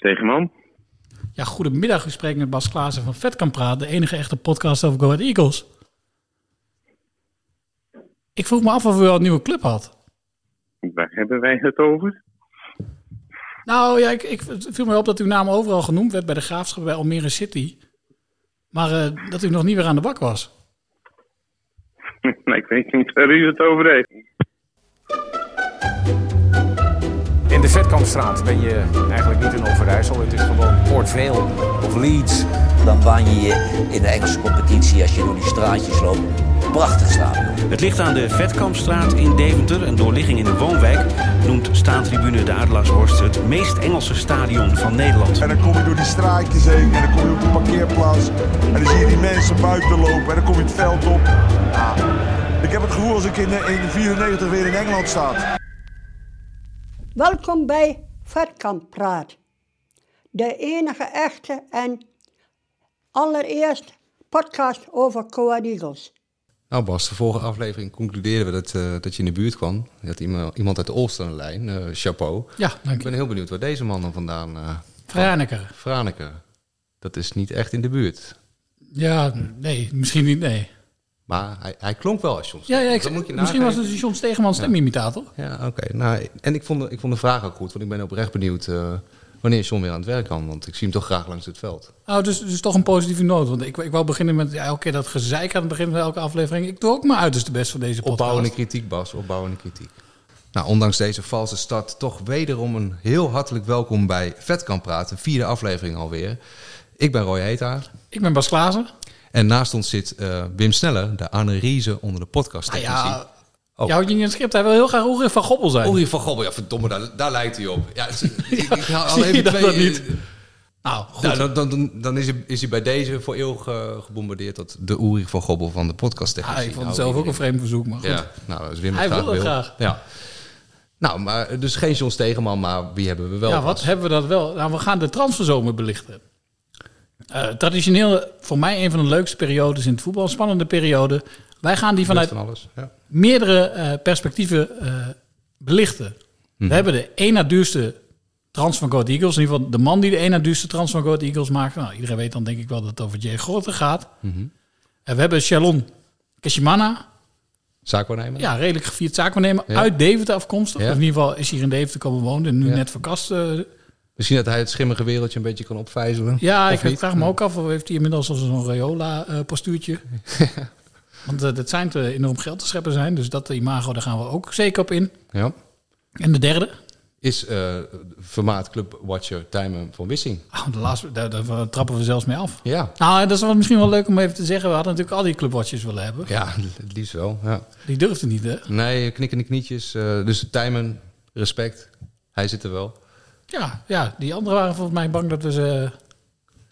Stegeman. Ja, goedemiddag. U spreekt met Bas Klaassen van Vet kan praten, de enige echte podcast over Go Ahead Eagles. Ik vroeg me af of u al een nieuwe club had. Waar hebben wij het over? Nou ja, ik, ik viel me op dat uw naam overal genoemd werd bij de graafschap bij Almere City. Maar eh, dat u nog niet weer aan de bak was. Nou, ik weet niet waar u het over heeft. In de Vetkampstraat ben je eigenlijk niet in Overijssel. Het is gewoon Port Vale of Leeds. Dan baan je je in de Engelse competitie als je door die straatjes loopt. Prachtig stadion. Het ligt aan de Vetkampstraat in Deventer. Een doorligging in de woonwijk noemt staantribune de Adelaarshorst het meest Engelse stadion van Nederland. En dan kom je door die straatjes heen en dan kom je op de parkeerplaats. En dan zie je die mensen buiten lopen en dan kom je het veld op. Ja, ik heb het gevoel als ik in, eh, in 94 weer in Engeland sta. Welkom bij Vetkamp Praat. De enige echte en allereerst podcast over Coa Eagles. Nou Bas, de vorige aflevering concludeerden we dat, eh, dat je in de buurt kwam. Je had iemand, iemand uit de aan de lijn, eh, chapeau. Ja, Ik dank ben u. heel benieuwd waar deze man dan vandaan... eh Franeker. Franeker. Dat is niet echt in de buurt. Ja, nee, misschien niet, nee. Maar hij, hij klonk wel als John Ja, ja ik, Dat moet je misschien was het John Stegeman stemimitator. Ja, oké. Nou, en ik vond, de, ik vond de vraag ook goed, want ik ben oprecht benieuwd eh, wanneer John weer aan het werk kan. Want ik zie hem toch graag langs het veld. Nou, dus, dus toch een positieve noot. Want ik, ik wou beginnen met ja, elke keer dat gezeik aan het begin van elke aflevering. Ik doe ook mijn uiterste best voor deze podcast. Opbouwende kritiek, Bas, opbouwende kritiek. Nou, ondanks deze valse start, toch wederom een heel hartelijk welkom bij Vet kan praten. Vierde aflevering alweer. Ik ben Roy Heetaar. Ik ben Bas Klaassen. En naast ons zit eh, Wim Sneller, de Arne Riese onder de podcast. Nou ja, Oh. je houdt je niet in het script. Hij wil heel graag Ulrich van Goppel zijn. Uri van Gobbel, ja verdomme, daar, daar lijkt hij op. Ja, het ik, ik haal zie al je even dat twee... dan niet? Nou, goed. Ja, dan, dan, dan, is, hij, is hij bij deze voor eeuwig eh, gebombardeerd tot de Ulrich van Gobbel van de podcast. Ja, ik vond het zelf ook een vreemd verzoek, maar goed. Ja, nou, dat is Wim het Hij graag wil het graag. Ja. Nou, maar dus geen John Stegeman, maar wie hebben we wel? Ja, wat hebben we dat wel? Nou, we gaan de transferzomer belichten. Eh, traditioneel voor mij een van de leukste periodes in het voetbal. Spannende periode. Wij gaan die vanuit van alles. Ja. meerdere eh, perspectieven eh, belichten. Mhm. We hebben de één na duurste transfer van Go Ahead Eagles. In ieder geval de man die de één na duurste transfer van Go Ahead Eagles maakt. Nou, iedereen weet dan denk ik wel dat het over Jay Grote gaat. Mhm. En we hebben Shalon Keshimana. Zaakwaarnemer? Ja, redelijk gevierd zaakwaarnemer. Ja. Uit Deventer afkomstig. Ja. Of in ieder geval is hier in Deventer komen wonen. En nu net verkast. Eh, Misschien dat hij het schimmige wereldje een beetje kan opvijzelen. Ja, ik niet? vraag me ook af of heeft hij inmiddels al zo'n Rayola-postuurtje. Want eh, dat schijnt eh, enorm geld te scheppen zijn. Dus dat imago, daar gaan we ook zeker op in. Ja. En de derde? Is eh formaat clubwatcher Tijmen van Wissing. Oh, de laatste, daar, daar trappen we zelfs mee af. Ja. Nou, dat is wel misschien wel leuk om even te zeggen. We hadden natuurlijk al die clubwatchers willen hebben. Ja, het liefst wel. Ja. Die durfden niet, hè? Nee, knikkende knietjes. eh, dus Tijmen, respect. Hij zit er wel. Ja, ja, die anderen waren volgens mij bang dat we ze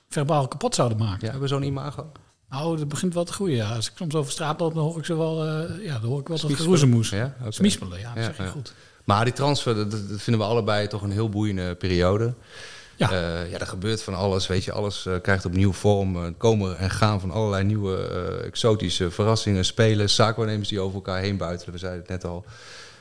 verbaal kapot zouden maken. Ja, hebben we zo'n imago? Nou, dat begint wel te groeien, ja. Als ik soms over straat loop, dan hoor ik ze wel... eh, ja, dan hoor ik wel dat geroezemoes. Ja. Smiespelen, ja, dat Ja, zeg je ja. goed. Maar die transfer, dat, dat vinden we allebei toch een heel boeiende periode. Ja. Ja, ja er gebeurt van alles, weet je. Alles eh, krijgt opnieuw vorm. Eh, komen en gaan van allerlei nieuwe eh, exotische verrassingen. Spelers, zaakwaarnemers die over elkaar heen buitelen. We zeiden het net al.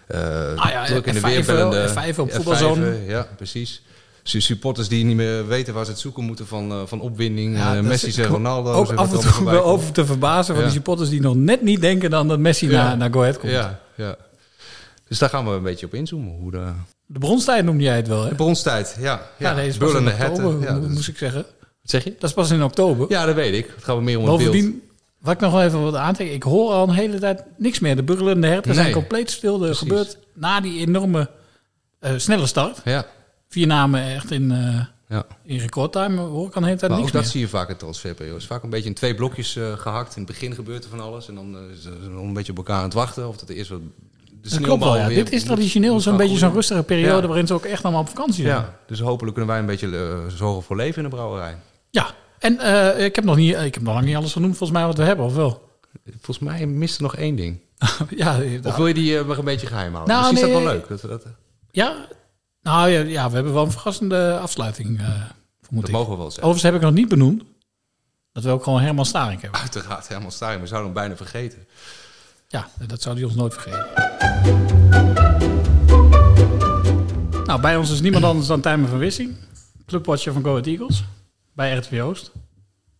Eh, Ah ja, druk in de F5 weerbellende... F5 op F5, voetbalzone. Ja, precies. Su- Supporters die niet meer weten waar ze het zoeken moeten van, eh, van opwinding. Ja, Eh, Messi en Ronaldo. Ook af en toe wel over te verbazen van Ja. die supporters die nog net niet denken dan dat Messi Ja. naar, naar Go Ahead komt. Ja, ja. Dus daar gaan we een beetje op inzoomen. Hoe de, De bronstijd noemde jij het wel, hè? de bronstijd, ja. Ja, ja. in oktober. Ja, mo- dat is- moest ik zeggen. Wat zeg je? Dat is pas in oktober. Ja, dat weet ik. Het gaat wel meer om het beeld. Wat ik nog wel even wat aantrekken, ik hoor al een hele tijd niks meer. De burgelende herten zijn compleet stil. Er gebeurt na die enorme eh, snelle start. Ja, Vier namen echt in, eh ja. in recordtime hoor ik al de hele tijd Maar ook niks dat meer. zie je vaak in transferperiodes. Vaak een beetje in twee blokjes eh, gehakt. In het begin gebeurt er van alles. En dan is er een beetje op elkaar aan het wachten. Of dat er eerst wat... De Dat klopt wel, ja. weer Dit is traditioneel zo'n beetje zo'n rustige periode Ja. waarin ze ook echt allemaal op vakantie zijn. Ja, dus hopelijk kunnen wij een beetje zorgen voor leven in de brouwerij. Ja, en eh, ik heb nog niet, ik heb nog lang niet alles genoemd volgens mij wat we hebben, of wel? Volgens mij mist er nog één ding. ja, Of wil je die eh, nog een beetje geheim houden? Nou, Misschien is dat wel leuk. Dat, we dat, ja, nou ja, ja, we hebben wel een verrassende afsluiting, eh vermoed dat ik. mogen we wel zeggen. Overigens heb ik nog niet benoemd dat we ook gewoon Herman Staring hebben. Uiteraard, helemaal staan. We zouden hem bijna vergeten. Ja, dat zou hij ons nooit vergeten. Nou, bij ons is niemand anders dan Tijmen van Wissing. clubwatcher van Go Ahead Eagles bij RTV Oost.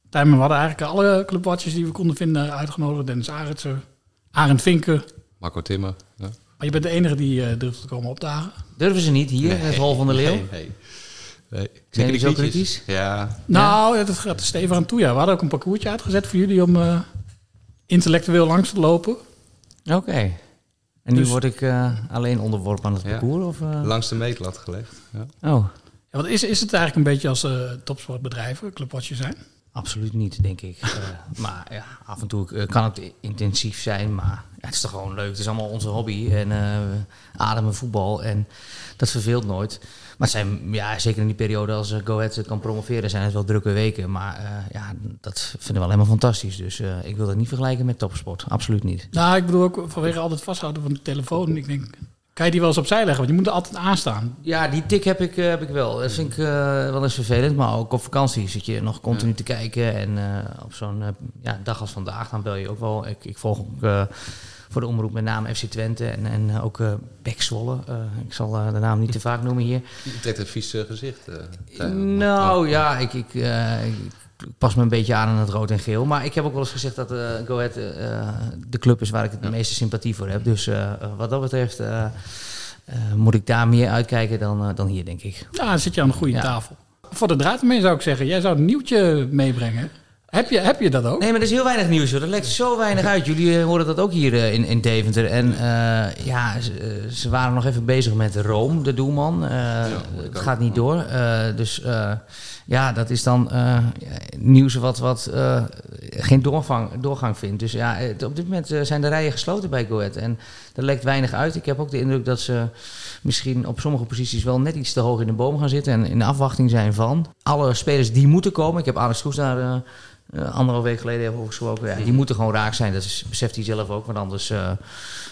Tijmen, we hadden eigenlijk alle clubwatchers die we konden vinden uitgenodigd. Dennis Arendsen, Arend Vinken. Marco Timmer. Ja. Maar je bent de enige die eh durft te komen opdagen. Durven ze niet hier, het Hol van de Leeuw? Nee, nee. nee. Zijn jullie zo kritisch? Ja. Nou, dat gaat er stevig aan toe. Ja. We hadden ook een parcoursje uitgezet voor jullie om eh, intellectueel langs te lopen. Oké. En nu Dus- word ik eh, alleen onderworpen aan het Ja. parcours? Of, eh? Langs de meetlat gelegd. Ja. Oh, Ja, wat is, is het eigenlijk een beetje als eh, topsportbedrijven, clubwatchers zijn? absoluut niet, denk ik. Eh, maar ja, af en toe eh, kan het intensief zijn, maar ja, het is toch gewoon leuk. Het is allemaal onze hobby en we ademen voetbal en dat verveelt nooit. Maar het zijn, ja, zeker in die periode als Go Ahead kan promoveren, zijn het wel drukke weken. Maar ja, dat vinden we alleen maar fantastisch. Dus ik wil het niet vergelijken met topsport. Absoluut niet. Nou, ik bedoel ook vanwege altijd vasthouden van de telefoon. Ik denk, kan je die wel eens opzij leggen? Want je moet er altijd aanstaan. Ja, die tik heb ik, eh, heb ik wel. Dat vind ik eh, wel eens vervelend. Maar ook op vakantie zit je nog continu te kijken. En eh, op zo'n ja, dag als vandaag, dan bel je ook wel. Ik, ik volg ook eh, voor de omroep met name FC Twente en, en ook eh Pek Zwolle. Eh, ik zal eh, de naam niet te vaak noemen hier. Je trekt een vies gezicht. eh. Nou ja, ik, ik, eh, ik pas me een beetje aan aan het rood en geel. Maar ik heb ook wel eens gezegd dat eh Go Ahead eh, de club is waar ik het meeste sympathie voor heb. Dus eh, wat dat betreft eh, eh, moet ik daar meer uitkijken dan, eh, dan hier, denk ik. Ja, dan zit je aan een goede Ja. tafel. Voor de draad ermee zou ik zeggen, jij zou een nieuwtje meebrengen. Heb je, heb je dat ook? Nee, maar er is heel weinig nieuws. Hoor. Er lekt zo weinig uit. Jullie eh, horen dat ook hier eh, in, in Deventer. En eh, ja, ze, eh, ze waren nog even bezig met Rome, de doelman. Eh, het gaat niet door. Eh, dus eh, ja, dat is dan eh, nieuws wat, wat eh, geen doorgang, doorgang vindt. Dus ja, op dit moment eh, zijn de rijen gesloten bij Go Ahead. En er lekt weinig uit. Ik heb ook de indruk dat ze misschien op sommige posities wel net iets te hoog in de boom gaan zitten. En in afwachting zijn van alle spelers die moeten komen. Ik heb Alex Kroes daar eh, eh, anderhalf week geleden even over gesproken. Ja, die moeten gewoon raak zijn. Dat is, beseft hij zelf ook. Want anders eh,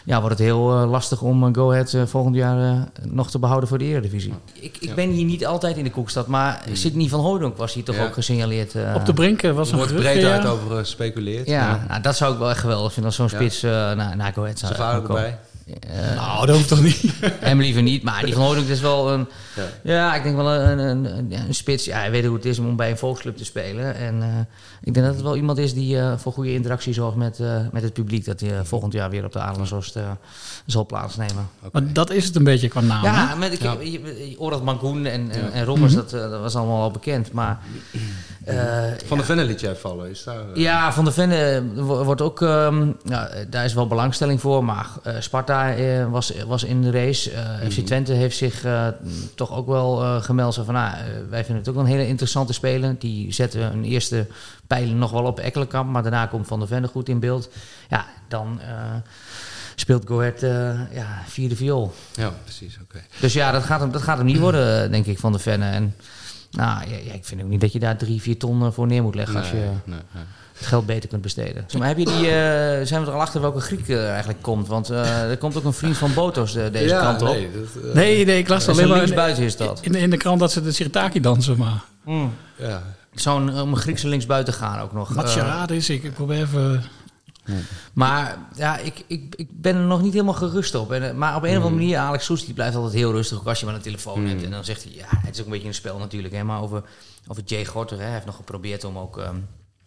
ja, wordt het heel eh, lastig om Go Ahead eh, volgend jaar eh, nog te behouden voor de Eredivisie. Ik, ik ben hier niet altijd in de Koekstad. Maar Sidney van Hooydonk was hier toch Ja. ook gesignaleerd. eh, Op de brink eh, was Er een wordt breed ja. uit over gespeculeerd. ja, Nou, dat zou ik wel echt geweldig vinden als zo'n Ja. spits eh, naar, naar Go Ahead zou Zijn vader komen. erbij. Nou, dat hoeft toch niet? Hem liever niet, maar die van Hooydonk is wel een... Ja. Ja, ik denk wel een, een, een, ja, een spits. Ja, hij weet hoe het is om bij een volksclub te spelen. En eh, ik denk dat het wel iemand is die eh, voor goede interactie zorgt met, eh, met het publiek. Dat hij eh, volgend jaar weer op de Adelenzorst eh zal plaatsnemen. Maar dat is het een beetje qua naam. hè? Ja, met, ik, Ja. je, je, Orad Mangoen en, en, en Rommers, dat, dat was allemaal al bekend. Maar Van de Venne liet jij vallen. Is daar, eh, ja, Van der Venne wo- wordt ook, ehm, daar is wel belangstelling voor. Maar eh, Sparta eh, was, was in de race. Eh, FC Twente heeft zich eh, toch ook wel eh, gemeld. Van, nou, eh, wij vinden het ook een hele interessante speler. Die zetten een eerste pijlen nog wel op Ekkelenkamp. Maar daarna komt Van der Venne goed in beeld. Ja, dan eh, speelt Go Ahead eh, ja, vierde viool. Ja, precies. Oké. Dus ja, dat gaat hem, dat gaat hem niet worden, eh, denk ik, Van der Venne. En nou, ja, ja, ik vind ook niet dat je daar drie, vier ton eh, voor neer moet leggen als je Nee, nee, nee. het geld beter kunt besteden. Zeg Maar heb je die, eh, zijn we er al achter welke Griek eh, eigenlijk komt? Want eh, er komt ook een vriend van Botos deze Ja, kant op. nee, dat, Nee, nee, ik las alleen een maar in, linksbuiten is dat. in, in de krant dat ze de Sirtaki dansen, maar... ja. Zo'n om een Griekse linksbuiten gaan ook nog. Ik, ik probeer even... maar ja, ik, ik, ik ben er nog niet helemaal gerust op. En, eh, maar op een of andere manier, Alex Soes die blijft altijd heel rustig. Ook als je maar een telefoon hebt. En dan zegt hij, ja, het is ook een beetje een spel natuurlijk. Hè, maar over, over Jay Gorter, hè, hij heeft nog geprobeerd om ook ehm,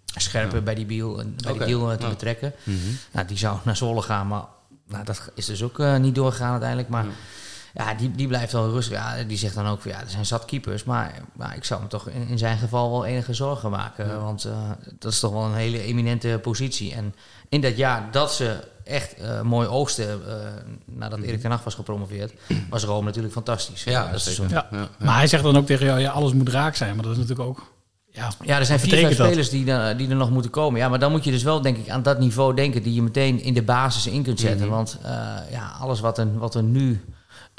scherper bij die deal, bij die deal eh, te ja. betrekken. nou, die zou naar Zwolle gaan, maar nou, dat is dus ook eh, niet doorgegaan uiteindelijk. Maar ja, die, die blijft wel rustig. Ja, die zegt dan ook, van, ja, er zijn zat keepers. Maar, maar ik zou me toch in, in zijn geval wel enige zorgen maken. Want eh, dat is toch wel een hele eminente positie. En in dat jaar dat ze echt eh, mooi oogsten, eh, nadat Erik ten Hag was gepromoveerd, was Rome natuurlijk fantastisch. Ja, dat seizoen. Ja. Ja, Maar hij zegt dan ook tegen jou, ja, alles moet raak zijn. Maar dat is natuurlijk ook... Ja, Ja, er zijn vier, vijf spelers die, er- die er nog moeten komen. Ja, maar dan moet je dus wel, denk ik, aan dat niveau denken die je meteen in de basis in kunt zetten. Want eh, ja, alles wat er, wat er nu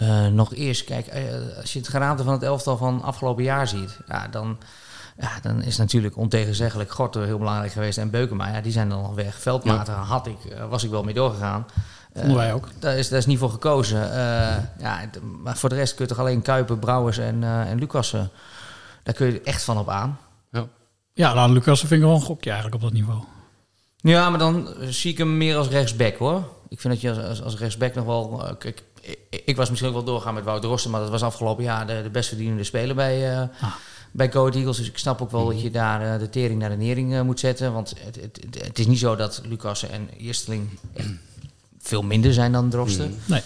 eh, nog is. Kijk, eh, als je het geraamte van het elftal van afgelopen jaar ziet, ja, dan, ja, dan is natuurlijk ontegenzeggelijk Gorter heel belangrijk geweest en Beukema. Ja, die zijn dan al weg. Veldmaten had ik, eh, was ik wel mee doorgegaan. Vonden wij ook. Daar is, daar is niet voor gekozen. Ja, maar voor de rest kun je toch alleen Kuiper, Brouwers en, en Lucas. eh, daar kun je echt van op aan. Ja, nou, Lucas vind ik wel een gokje eigenlijk op dat niveau. Ja, maar dan zie ik hem meer als rechtsback hoor. Ik vind dat je als, als, als rechtsback nog wel. kijk, ik, was misschien ook wel doorgaan met Wout Drosten, maar dat was afgelopen jaar de, de best verdienende speler bij, eh, bij Go Eagles. Dus ik snap ook wel dat je daar eh, de tering naar de nering eh, moet zetten. Want het, het, het, is niet zo dat Lucas en Eersteling veel minder zijn dan Drosten. Nee.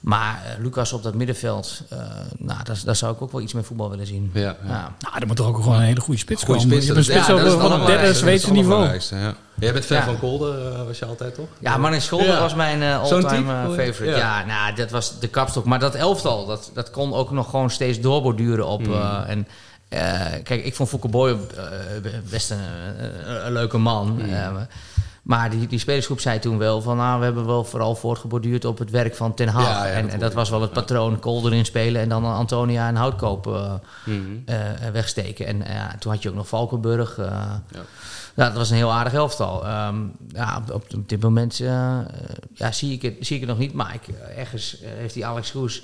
Maar eh, Lucas op dat middenveld, eh, nou, daar, daar zou ik ook wel iets meer voetbal willen zien. Ja, ja. Nou, er moet toch ook gewoon een hele goede spits Goeie komen. spits, je hebt een dat is- spits ja, dat van het derde Zweedse dat niveau. Ja. Jij bent fan Ja. van Kolder, eh, was je altijd toch? Ja, Martin Scholder Ja. was mijn eh, all-time eh, favorite. Ja. Ja. nou, dat was de kapstok. Maar dat elftal, dat, dat kon ook nog gewoon steeds doorborduren op... Hmm. eh, en, eh, kijk, ik vond Fouke Boy eh, best een leuke man. Hmm. Eh, maar die, die spelersgroep zei toen wel van... Nou, we hebben wel vooral voortgeborduurd op het werk van Ten. Ja, ja, dat en, en dat was wel het patroon. Kolder inspelen en dan Antonia en Houtkoop eh, Hmm. eh, wegsteken. En eh, toen had je ook nog Valkenburg... eh, ja, dat was een heel aardig elftal. Ehm, ja, op, op, dit moment eh, eh, ja, zie, ik het, zie ik het nog niet. Maar ik, eh, ergens eh, heeft die Alex Kroes...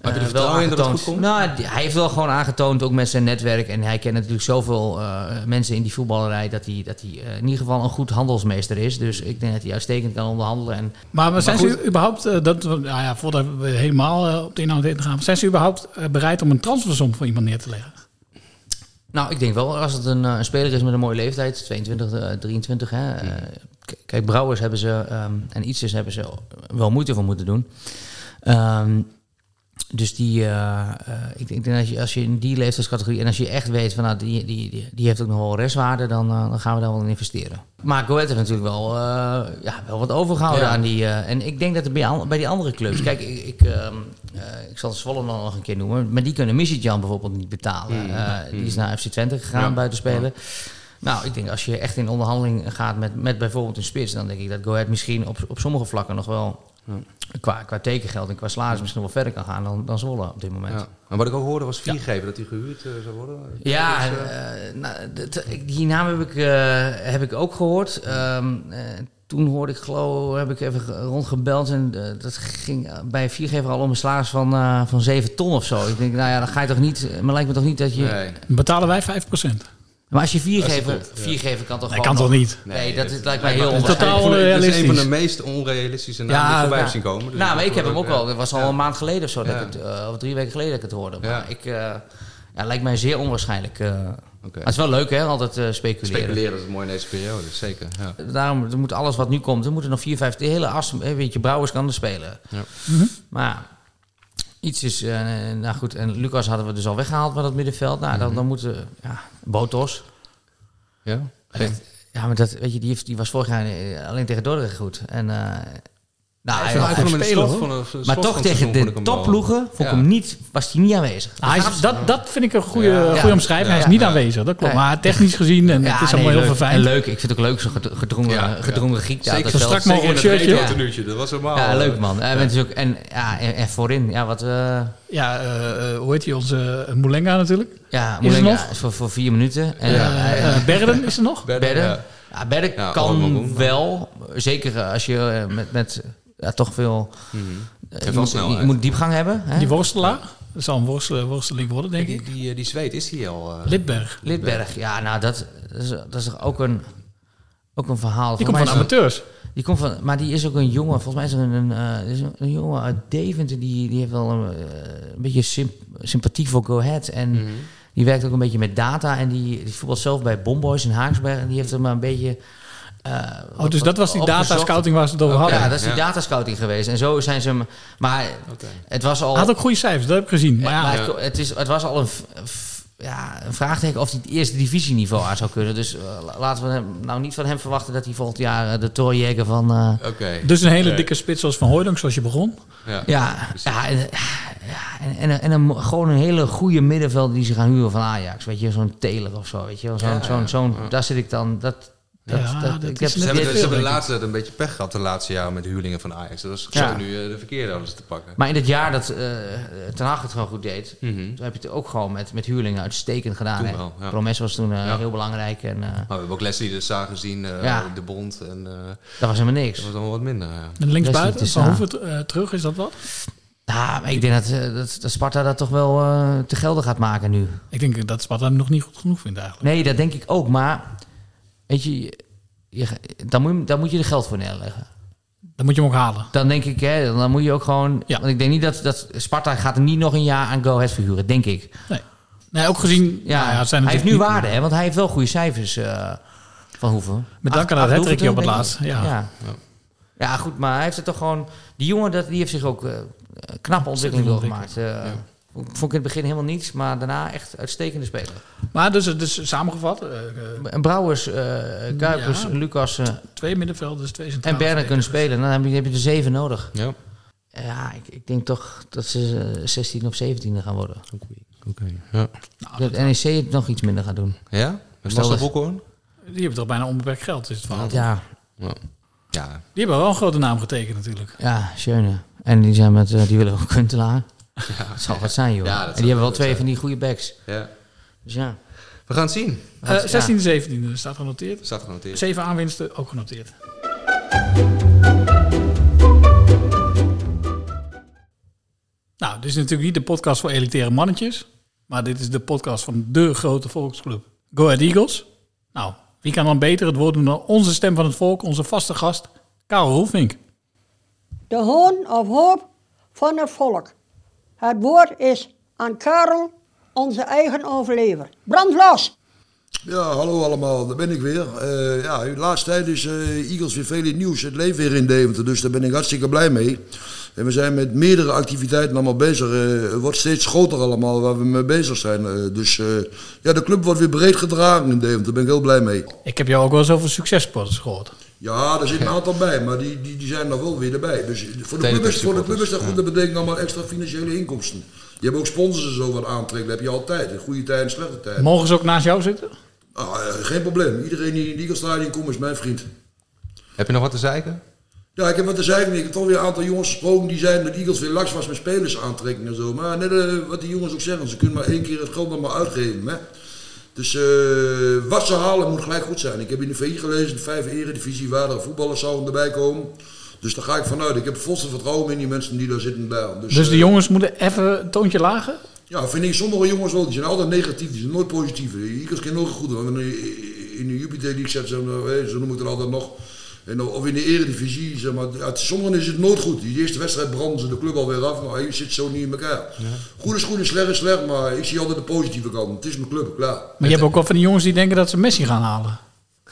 Maar heb je eh, er vertrouwen in dat het aangetoond- goed komt? Nou, hij heeft wel gewoon aangetoond, ook met zijn netwerk. En hij kent natuurlijk zoveel eh, mensen in die voetballerij... dat hij, dat hij eh, in ieder geval een goed handelsmeester is. Dus ik denk dat hij uitstekend kan onderhandelen. En, Maar, maar zijn goed. ze überhaupt, dat, nou ja, voordat we helemaal op de inhoud in gaan, zijn ze überhaupt bereid om een transfersom voor iemand neer te leggen? Nou, ik denk wel, als het een, een speler is met een mooie leeftijd, 22, eh, 23. Hè, kijk, Brouwers hebben ze ehm, en Ietsers hebben ze wel moeite voor moeten doen. Ehm, dus die, eh, eh, ik denk dat als je, als je in die leeftijdscategorie en als je echt weet van nou, die, die, die, heeft ook nog wel restwaarde, dan, eh, dan gaan we daar wel in investeren. Maar Go Ahead heeft natuurlijk wel, ja, wel wat overgehouden Ja. aan die. en ik denk dat er bij, bij die andere clubs, kijk, ik, ik, ehm, eh, ik zal Zwolle dan nog een keer noemen, maar die kunnen Misitjan bijvoorbeeld niet betalen. Eh, die is naar FC Twente gegaan Ja. buiten spelen. Nou, ik denk als je echt in onderhandeling gaat met, met bijvoorbeeld een spits, dan denk ik dat Go Ahead misschien op, op sommige vlakken nog wel qua, qua tekengeld en qua salaris misschien wel verder kan gaan dan, dan Zwolle op dit moment. Ja. Maar wat ik ook hoorde was viergever, dat hij gehuurd eh, zou worden. Ja, Dus, eh, eh, nou, dat- die naam heb ik, eh, heb ik ook gehoord. Ehm, eh, toen hoorde ik, geloof heb ik even ge- rondgebeld en dat ging bij viergever al om een salaris van, eh, van 7 ton of zo. Ik denk, nou ja, dan ga je toch niet, maar lijkt me toch niet dat je... nee. Betalen wij 5%. Maar als je Als viergever, het goed, ja. viergever kan toch Dat gewoon kan toch niet? Nee, dat is, lijkt Nee, mij heel Totaal onwaarschijnlijk. Dat is een van de meest onrealistische namen Ja, die ik voorbij ja. heb zien komen. Dus Nou, maar ik heb hem ook ja. wel. Dat was al Ja. een maand geleden of zo, dat ik het, eh, of drie weken geleden dat ik het hoorde. Ja. Maar ik, eh, ja, lijkt mij zeer onwaarschijnlijk. eh. Oké. Maar het is wel leuk, hè? Altijd eh, speculeren. Speculeren is mooi in deze periode, zeker. Ja. Daarom er moet alles wat nu komt, er moeten nog vier, vijf, de hele as, eh, weet je, Brouwers kan er spelen. Ja. Maar ja, iets is, eh, nou goed, en Lucas hadden we dus al weggehaald van het middenveld. Nou, dan, dan moeten, ja, Botos. Ja? Dat- ja, maar dat, weet je, die, heeft, die was vorig jaar eh, alleen tegen Dordrecht goed. En, eh, nou, hij- spelen, van maar toch tegen de topploegen vond ik hem niet, was hij niet aanwezig. Hij is, dat, dat vind ik een goede, Ja. goede Ja. omschrijving. hij is niet Ja. aanwezig, dat klopt. Ja. Maar technisch gezien, en het is allemaal heel verfijnd. En leuk, ik vind het ook leuk, zo'n ged- gedrongen, gedrongen Griek. Zeker zo strak mogelijk shirtje. Dat was helemaal... Ja, eh, leuk man. En, en, ja, en, en voorin, ja, wat... eh Ja, eh, eh, hoe heet hij? Onze uh, Moulenga natuurlijk. ja, Is er Moulenga nog? is voor, voor vier minuten. En, Berden is er nog. Berden, Berden. ja. Ja, Berden Ja, kan wel. Zeker als je met, met ja, toch veel... Eh, Heeft je, moet, je moet diepgang hebben. Hè? Die worstelaar. Dat zal een worstel, worsteling worden, denk Die, ik. die, eh, die zweet, is die al... eh, Lidberg. Lidberg, ja, nou, dat, dat, is, dat is toch ook een, ook een verhaal. Die komt van amateurs. Die komt van, maar die is ook een jongen, volgens mij is er een, een, eh, is een, een jongen uit Deventer, die, die heeft wel een, eh, een beetje symp- sympathie voor Go Ahead. En Mhm. die werkt ook een beetje met data en die, die voetbalt zelf bij Bomboys in Haaksberg. En die heeft er maar een beetje... eh, Oh, dus op- dat was die opgezocht. data scouting waar ze het over hadden. Ja, dat is die Ja. datascouting geweest. En zo zijn ze hem... Maar het was al... Hij had ook goede cijfers, dat heb ik gezien. Maar ja, maar het, het, is, het was al een, ja, een vraagteken of hij het eerste divisieniveau aan zou kunnen. Dus eh, la- laten we hem, nou niet van hem verwachten dat hij volgend jaar eh, de torenjäger van... eh, Oké. dus een hele dikke spits zoals Van Hooydonk, zoals je begon. Ja. Ja, ja, en, ja en, en, en een, gewoon een hele goede middenvelder die ze gaan huren van Ajax. Weet je, zo'n Taylor of zo. Weet je, zo'n, Ja, zo'n, ja. zo'n, daar zit ik dan. Dat, dat, Ja, dat, dat ik heb Ze hebben, veel, ze hebben de laatste tijd een beetje pech gehad de laatste jaren met de huurlingen van Ajax. Dat was Ja. nu eh, de verkeerde te pakken. Maar in het jaar dat eh Ten Hag het gewoon goed deed, Mhm. toen heb je het ook gewoon met, met huurlingen uitstekend gedaan. Toen hè. wel, ja. Promes was toen eh, Ja. heel belangrijk en eh, Maar we hebben ook Leslie de Saar gezien, eh, Ja. de Bond. En eh, dat was helemaal niks. dat was allemaal wat minder. Ja. En linksbuiten, Van. Hoeven terug, is dat wat? Ja, maar ik denk dat, dat, dat Sparta dat toch wel eh, te gelden gaat maken nu. Ik denk dat Sparta hem nog niet goed genoeg vindt eigenlijk. Nee, dat denk ik ook. Maar weet je, je, dan, moet, je- dan moet je er geld voor neerleggen. Dan moet je hem ook halen. Dan denk ik, hè, dan moet je ook gewoon... Ja. Want ik denk niet dat, dat Sparta gaat er niet nog een jaar aan Go Ahead verhuren, denk ik. Nee. Nee, ook gezien... Ja, nou ja, het zijn hij heeft nu waarde, hè? Want hij heeft wel goede cijfers eh, van hoeveel? Met dank aan dat acht hattrickje op het laatst. Ja. Ja. Ja. goed, maar hij heeft het toch gewoon... Die jongen, dat, die heeft zich ook eh knappe ontwikkeling doorgemaakt. Eh, vond, vond ik in het begin helemaal niets, maar daarna echt uitstekende speler. Maar dus, dus samengevat, En Brouwers, eh, Kuipers, Ja. Lucas twee middenvelders, twee en centrale Berner kunnen verdedigers. spelen. Dan heb je, heb je er zeven nodig. Ja. Ja, ik, ik denk toch dat ze eh, 16 of 17 gaan worden. Oké. Ja. dat NEC het nog iets minder gaat doen. Ja? Stel dat- Bokhoorn? Die hebben toch bijna onbeperkt geld, is het verhaal. Ja, Ja. Ja. Die hebben wel een grote naam getekend natuurlijk. ja, Schöne. En die zijn met, die willen ook Kuntelaar. Het zal wat zijn, joh. Ja, en die hebben wel twee zijn. van die goede backs. ja. Dus ja. We gaan het zien. Eh 16e, 17e staat genoteerd. Staat genoteerd. Zeven aanwinsten, ook genoteerd. Nou, dit is natuurlijk niet de podcast voor elitaire mannetjes. Maar dit is de podcast van de grote volksclub. Go Ahead Eagles. Nou, wie kan dan beter het woord doen dan onze stem van het volk, onze vaste gast, Karel Roelvink. De hoon of hoop van het volk. Het woord is aan Karel, onze eigen overlever. Brand los! Ja, hallo allemaal, daar ben ik weer. Eh, ja, de laatste tijd is eh, Eagles weer veel in nieuws. Het leeft weer in Deventer, dus daar ben ik hartstikke blij mee. En we zijn met meerdere activiteiten allemaal bezig. Eh, het wordt steeds groter allemaal waar we mee bezig zijn. Eh, dus eh, ja, de club wordt weer breed gedragen in Deventer, daar ben ik heel blij mee. Ik heb jou ook wel eens over successporters gehoord. Ja, er zit een aantal bij, maar die, die, die zijn er wel weer erbij. Dus voor de, club is, voor de club is dat goed, dat betekent allemaal extra financiële inkomsten. Je hebt ook sponsors en zo wat aantrekken, dat heb je altijd. In goede tijden en slechte tijden. Mogen ze ook naast jou zitten? Ah, eh, geen probleem. Iedereen die in het Eagle-stadion komt is mijn vriend. Heb je nog wat te zeiken? Ja, ik heb wat te zeggen. Ik heb toch weer een aantal jongens gesproken die zeiden dat Eagles weer laks was met spelers aantrekken en zo. Maar net eh, wat die jongens ook zeggen, ze kunnen maar één keer het geld nog maar uitgeven. Hè? Dus eh, wat ze halen moet gelijk goed zijn. Ik heb in de VI gelezen, de vijf eredivisie, waar er voetballers zouden erbij komen. Dus daar ga ik vanuit. Ik heb volste vertrouwen in die mensen die daar zitten bij. Dus, Dus de eh, jongens moeten even een toontje lager? ja, vind ik sommige jongens wel. Die zijn altijd negatief, die zijn nooit positief. Eagles kunnen nooit goed. In de Jupiter League zetten ze, eh, zo noem ik het altijd nog. En of in de eredivisie, zeg maar, uit sommigen is het nooit goed. Die eerste wedstrijd branden ze de club alweer af, maar je zit zo niet in elkaar. Goed is goed en slecht is slecht, maar ik zie altijd de positieve kant. Het is mijn club, klaar. Maar je hebt ook wel van die jongens die denken dat ze Messi gaan halen.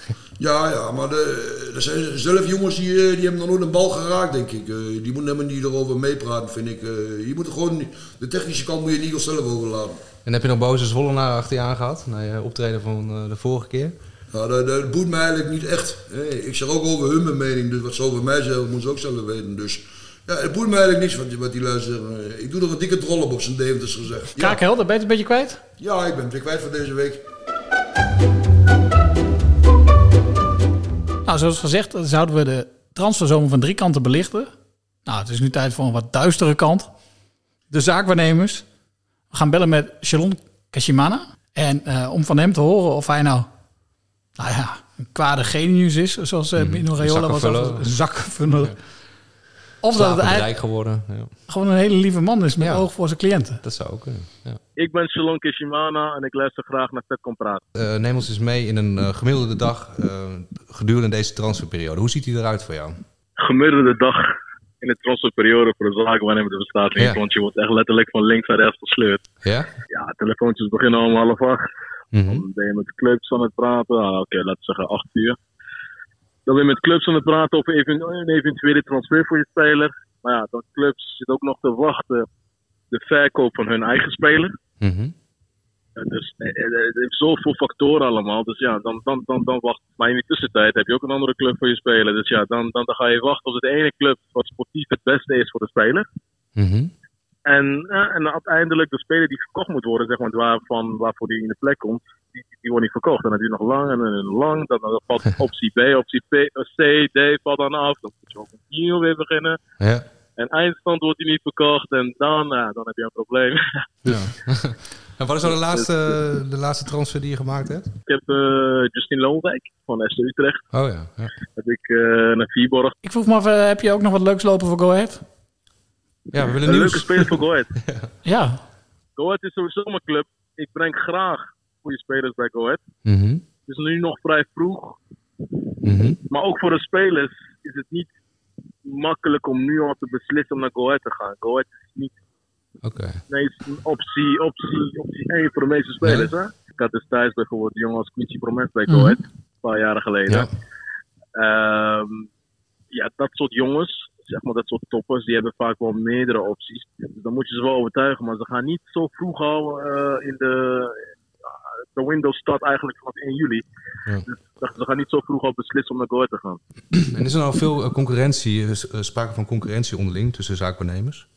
Ja, ja, maar de, er zijn zelf jongens die, eh, die hebben nog nooit een bal geraakt, denk ik. Eh, die moeten helemaal niet erover meepraten, vind ik. Eh, je moet gewoon, de technische kant moet je niet zelf overlaten. En heb je nog boze Zwollenaar achter je aangehad? Na je optreden van de vorige keer? Nou, dat, dat boeit me eigenlijk niet echt. Ik zeg ook over hun mijn mening, dus wat ze over mij zeggen, moeten ze ook zelf weten. Dus ja, het boeit me eigenlijk niks wat, die- wat die luisteren. Ik doe er een dikke drol op op zijn Deventers gezegd. Ja, Kakel, dat ben je een beetje kwijt? ja, ik ben het weer kwijt voor deze week. Nou, zoals gezegd, zouden we de transferzomer van drie kanten belichten. Nou, het is nu tijd voor een wat duistere kant. De zaakwaarnemers. We gaan bellen met Shalon Kashimana. En eh, om van hem te horen of hij nou, nou ja, een kwade genius is, zoals uh, Mino Raiola was. Een zakkenvuller. Of dat het eigenlijk rijk geworden. Ja. gewoon een hele lieve man is met Ja. oog voor zijn cliënten. Dat zou ook kunnen. Ja. Ik ben Shalon Kishimana en ik luister graag naar Vet Kom Praten. Eh, neem ons eens mee in een eh, gemiddelde dag eh, gedurende deze transferperiode. Hoe ziet die eruit voor jou? Gemiddelde dag in de transferperiode voor de zaakwaarnemer er bestaat niet. Ja. Want je wordt echt letterlijk van links naar rechts gesleurd. Ja? Ja, telefoontjes beginnen om half acht. Mhm. Dan ben je met clubs aan het praten. Ah, Oké, laten we zeggen acht uur. Dan ben je met clubs aan het praten over een eventuele transfer voor je speler. Maar ja, dan clubs zitten ook nog te wachten de verkoop van hun eigen speler. Mhm. Dus eh, eh, het heeft zoveel factoren allemaal. Dus ja, dan, dan, dan, dan wacht. Maar in die tussentijd heb je ook een andere club voor je speler. Dus ja, dan, dan, dan ga je wachten tot het ene club wat sportief het beste is voor de speler. Mhm. En, ja, en uiteindelijk de speler die verkocht moet worden, zeg maar, waarvan, waarvoor die in de plek komt, die, die wordt niet verkocht. En dan duurt nog lang en lang. Dan, dan valt optie B, optie P, C, D valt dan af. Dan moet je ook opnieuw weer beginnen. Ja. En eindstand wordt die niet verkocht. En dan, ja, dan heb je een probleem. ja. en wat is nou de laatste, de laatste transfer die je gemaakt hebt? Ik heb eh Justin Loonwijk van SC Utrecht. Oh ja. ja. Heb ik eh, naar Vierborg. Ik vroeg me af, eh, heb je ook nog wat leuks lopen voor Go Ahead? Ja, we willen Een nieuws. leuke speler voor Go Ahead. Ja, Go Ahead is sowieso mijn club. Ik breng graag goede spelers bij Go Ahead. Mhm. Het is nu nog vrij vroeg. Mhm. Maar ook voor de spelers is het niet makkelijk om nu al te beslissen om naar Go Ahead te gaan. Go Ahead is niet Oké. Nee, het is een optie, optie, optie 1 voor de meeste spelers. Hè? Ik had destijds bijvoorbeeld een jongen als Quincy Promes bij Go Ahead, een paar jaren geleden. Ja. Ehm, ja, dat soort jongens, zeg maar dat soort toppers, die hebben vaak wel meerdere opties. Dus dan moet je ze wel overtuigen, maar ze gaan niet zo vroeg al eh, in de. De Windows start eigenlijk vanaf 1 juli. Ja. Dus ze gaan niet zo vroeg al beslissen om naar Go Ahead te gaan. En is er nou veel eh, concurrentie, eh, eh, sprake van concurrentie onderling tussen zaakwaarnemers?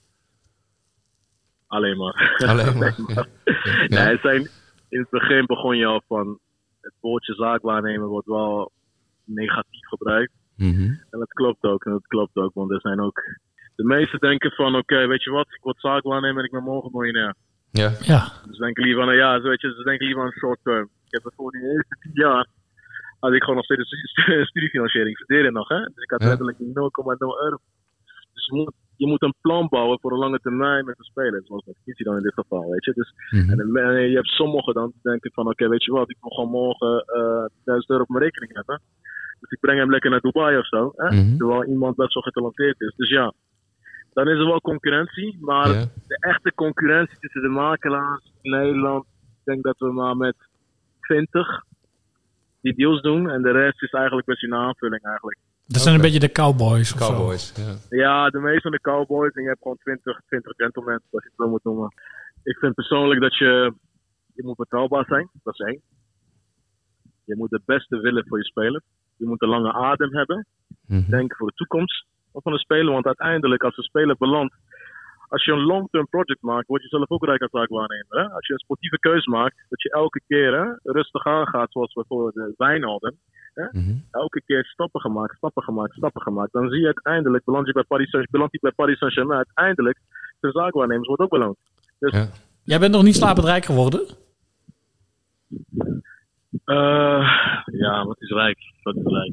Alleen maar. Alleen maar. Ja. Ja. Nee, het zijn, in het begin begon je al van het woordje zaakwaarnemer wordt wel negatief gebruikt. Mhm. En dat klopt ook, en dat klopt ook, want er zijn ook... De meesten denken van, oké, weet je wat, ik word zaakwaarnemer en ik ben morgen miljonair. Ja. Ja, Dus ze denken liever aan, ja, weet je, ze denken liever aan short term. Ik heb bijvoorbeeld in de eerste tien jaar, had ik gewoon nog steeds een stu- studiefinanciering. Ik studeerde nog, hè. Dus ik had Ja. letterlijk 0,0 euro. Dus je moet, je moet een plan bouwen voor een lange termijn met de speler. Zoals met Kietie dan in dit geval, weet je. Dus Mhm. en je hebt sommigen dan die denken van, oké, weet je wat, ik wil gewoon morgen eh 1000 euro op mijn rekening hebben. Dus ik breng hem lekker naar Dubai of zo. Hè? Mhm. Terwijl iemand best wel getalenteerd is. Dus ja, dan is er wel concurrentie. Maar de echte concurrentie tussen de makelaars in Nederland, ik denk dat we maar met 20 die deals doen. En de rest is eigenlijk best een aanvulling eigenlijk. dat zijn een beetje de cowboys of zo. Cowboys. Ja. Ja, de meeste van de cowboys. En je hebt gewoon 20, 20 gentlemen, als je het zo moet noemen. Ik vind persoonlijk dat je, je moet betrouwbaar zijn. Dat is één. Je moet het beste willen voor je speler. Je moet een lange adem hebben. Mhm. Denken voor de toekomst van de speler. Want uiteindelijk, als de speler belandt. Als je een long-term project maakt, word je zelf ook rijk als zaakwaarnemer. Hè? Als je een sportieve keuze maakt, dat je elke keer hè, rustig aangaat, zoals bijvoorbeeld de Wijnaldum. Hè? Mhm. elke keer stappen gemaakt, stappen gemaakt, stappen gemaakt. Dan zie je uiteindelijk, beland je bij Paris, Saint- belandt hij bij Paris Saint-Germain. Uiteindelijk, de zaakwaarnemers wordt ook beloond. Dus Ja. Jij bent nog niet slapend rijk geworden? Eh, ja, wat is rijk? Wat is rijk?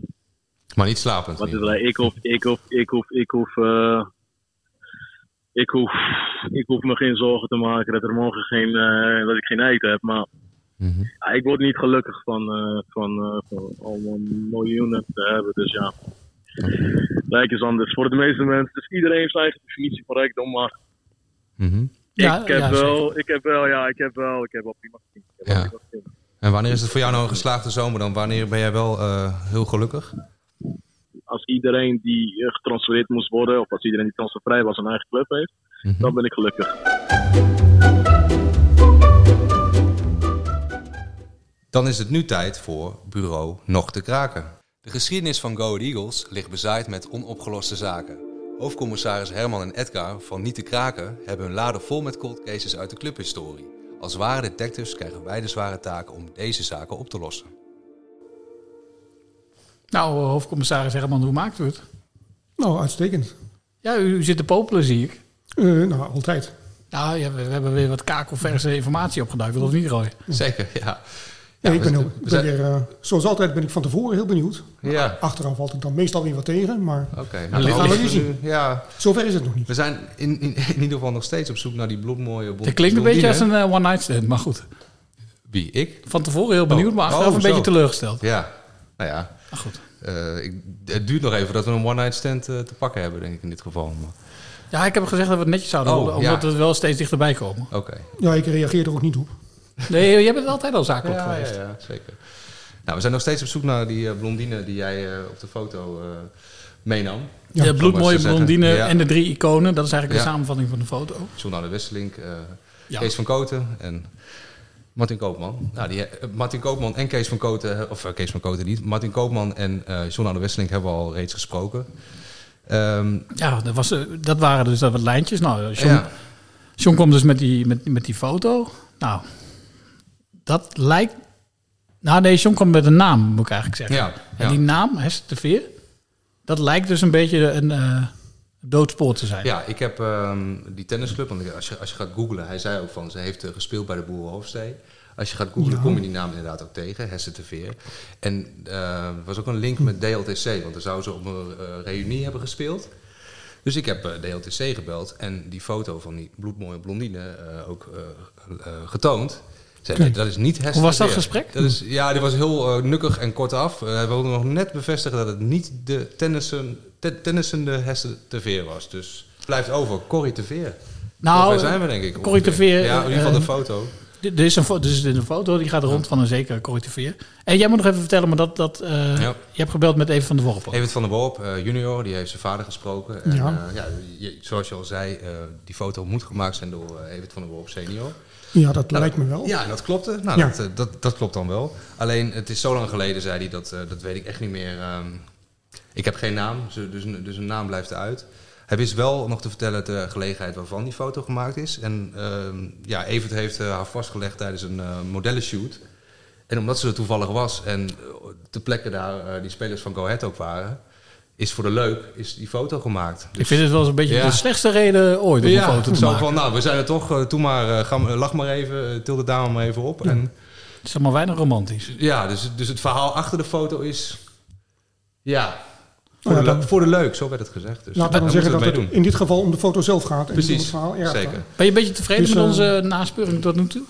Maar niet slapend. Wat is niet. rijk? Ik hoef, ik hoef, ik hoef, ik hoef, eh, ik hoef, ik hoef me geen zorgen te maken dat er morgen geen, eh, dat ik geen eten heb. Maar Mhm. ja, ik word niet gelukkig van, eh, van, eh, van allemaal miljoenen te hebben. Dus ja, rijk is anders voor de meeste mensen. Dus iedereen heeft zijn eigen definitie van rijkdom, maar Mhm. Ja, ik heb ja, wel, ik heb wel, ja, ik heb wel, ik heb wel prima gezien. En wanneer is het voor jou nou een geslaagde zomer dan? Wanneer ben jij wel eh, heel gelukkig? Als iedereen die eh, getransfereerd moest worden, of als iedereen die transfervrij was een eigen club heeft, Mhm. dan ben ik gelukkig. Dan is het nu tijd voor bureau Nog te Kraken. De geschiedenis van Go Eagles ligt bezaaid met onopgeloste zaken. Hoofdcommissaris Herman en Edgar van Niet te Kraken hebben hun laden vol met cold cases uit de clubhistorie. Als ware detectives krijgen wij de zware taak om deze zaken op te lossen. Nou, eh, hoofdcommissaris Herman, hoe maakt u het? Nou, uitstekend. Ja, u, u zit te popelen, zie ik. Eh, nou, altijd. Nou, ja, we, we hebben weer wat kakelverse informatie opgeduikeld, of niet, Roy? Zeker, ja. Ja, ik ben, we ook, ben zijn- weer, eh, zoals altijd ben ik van tevoren heel benieuwd. Ja, Achteraf valt ik dan meestal weer wat tegen, maar oké. dat dan gaan we nu zien. Ja, Zover is het nog niet. we zijn in, in, in ieder geval nog steeds op zoek naar die bloedmooie Het klinkt een beetje als een eh, one-night stand, maar goed. Wie, ik? Van tevoren heel benieuwd, Oh. maar achteraf Oh, een zo. beetje teleurgesteld. Ja, nou ja. Maar goed. Eh, ik, het duurt nog even dat we een one-night stand te pakken hebben, denk ik in dit geval. Maar- Ja, ik heb gezegd dat we het netjes zouden Oh, houden, omdat ja. we wel steeds dichterbij komen. Oké. Ja, ik reageer er ook niet op. Nee, jij bent altijd al zakelijk Ja, geweest. ja, ja, zeker. Nou, we zijn nog steeds op zoek naar die eh, blondine die jij eh, op de foto eh, meenam. de Om bloedmooie blondine Ja. en de drie iconen, dat is eigenlijk Ja. de samenvatting van de foto. Journal de Wesselink, eh, Ja. Kees van Koten en Martin Koopman. Nou, die, Martin Koopman en Kees van Koten, of Kees van Koten niet. Martin Koopman en eh Journal de Wesselink hebben we al reeds gesproken. Ehm, Ja, dat, was, dat waren dus dat wat lijntjes. Nou, John, ja, John komt dus met die, met, met die foto. Nou, dat lijkt... Nou nee, John komt met een naam, moet ik eigenlijk zeggen. ja, En die naam, Hester de Veer, dat lijkt dus een beetje een eh doodspoor te zijn. Ja, ik heb ehm, die tennisclub, want als je, als je gaat googlen, hij zei ook van ze heeft eh, gespeeld bij de Boerenhoofdstee. Als je gaat googlen, Ja. kom je die naam inderdaad ook tegen, Hesse de Veer. En eh, er was ook een link met DLTC, want daar zouden ze op een eh, reunie hebben gespeeld. Dus ik heb eh, DLTC gebeld en die foto van die bloedmooie blondine eh, ook eh, eh, getoond. Dat is niet Hoe was dat gesprek? Dat is, ja, die was heel eh, nukkig en kortaf. Uh, hij wilde nog net bevestigen dat het niet de tennissen, te- tennissende Hesse de Veer was. Dus het blijft over Corrie de Veer. Nou, Zover zijn we denk ik. Corrie ongeveer. Veer, Ja, in ieder geval de eh, foto. Er is een, fo- dus is een foto die gaat rond van een zekere Corrie de Veer. En jij moet nog even vertellen, maar dat, dat eh, Ja. je hebt gebeld met Even van de Worp. Evert van der Worp, eh, junior, die heeft zijn vader gesproken. En, Ja. ja. zoals je al zei, eh, die foto moet gemaakt zijn door eh, Evert van der Worp senior. Ja, dat lijkt me wel. Ja, dat klopte. Nou, Ja. dat, eh, dat, dat klopt dan wel. Alleen, het is zo lang geleden, zei hij, dat, eh, dat weet ik echt niet meer. ehm. ik heb geen naam, dus, dus, een- naam blijft eruit. Hij wist wel nog te vertellen de gelegenheid waarvan die foto gemaakt is. En ehm, ja, Evert heeft eh, haar vastgelegd tijdens een modellenshoot. En omdat ze er toevallig was en eh, ter plekke daar die spelers van Go Ahead ook waren... is voor de leuk is die foto gemaakt. Ik vind het wel eens een beetje Ja. de slechtste reden ooit om ja, een foto te zo maken. van, nou, we zijn er toch, eh, doe maar, eh, ga, maar- lach maar even, eh, til de dame maar even op. En, Het is allemaal weinig romantisch. ja, dus, dus het verhaal achter de foto is, ja, voor, Nou de, dan- voor de leuk, zo werd het gezegd. Dus Laten we dan zeggen dat het mee in dit geval om de foto zelf gaat. En om het Precies, verhaal erachter. zeker. Ben je een beetje tevreden Dus, met eh, onze naspeuring tot nu toe?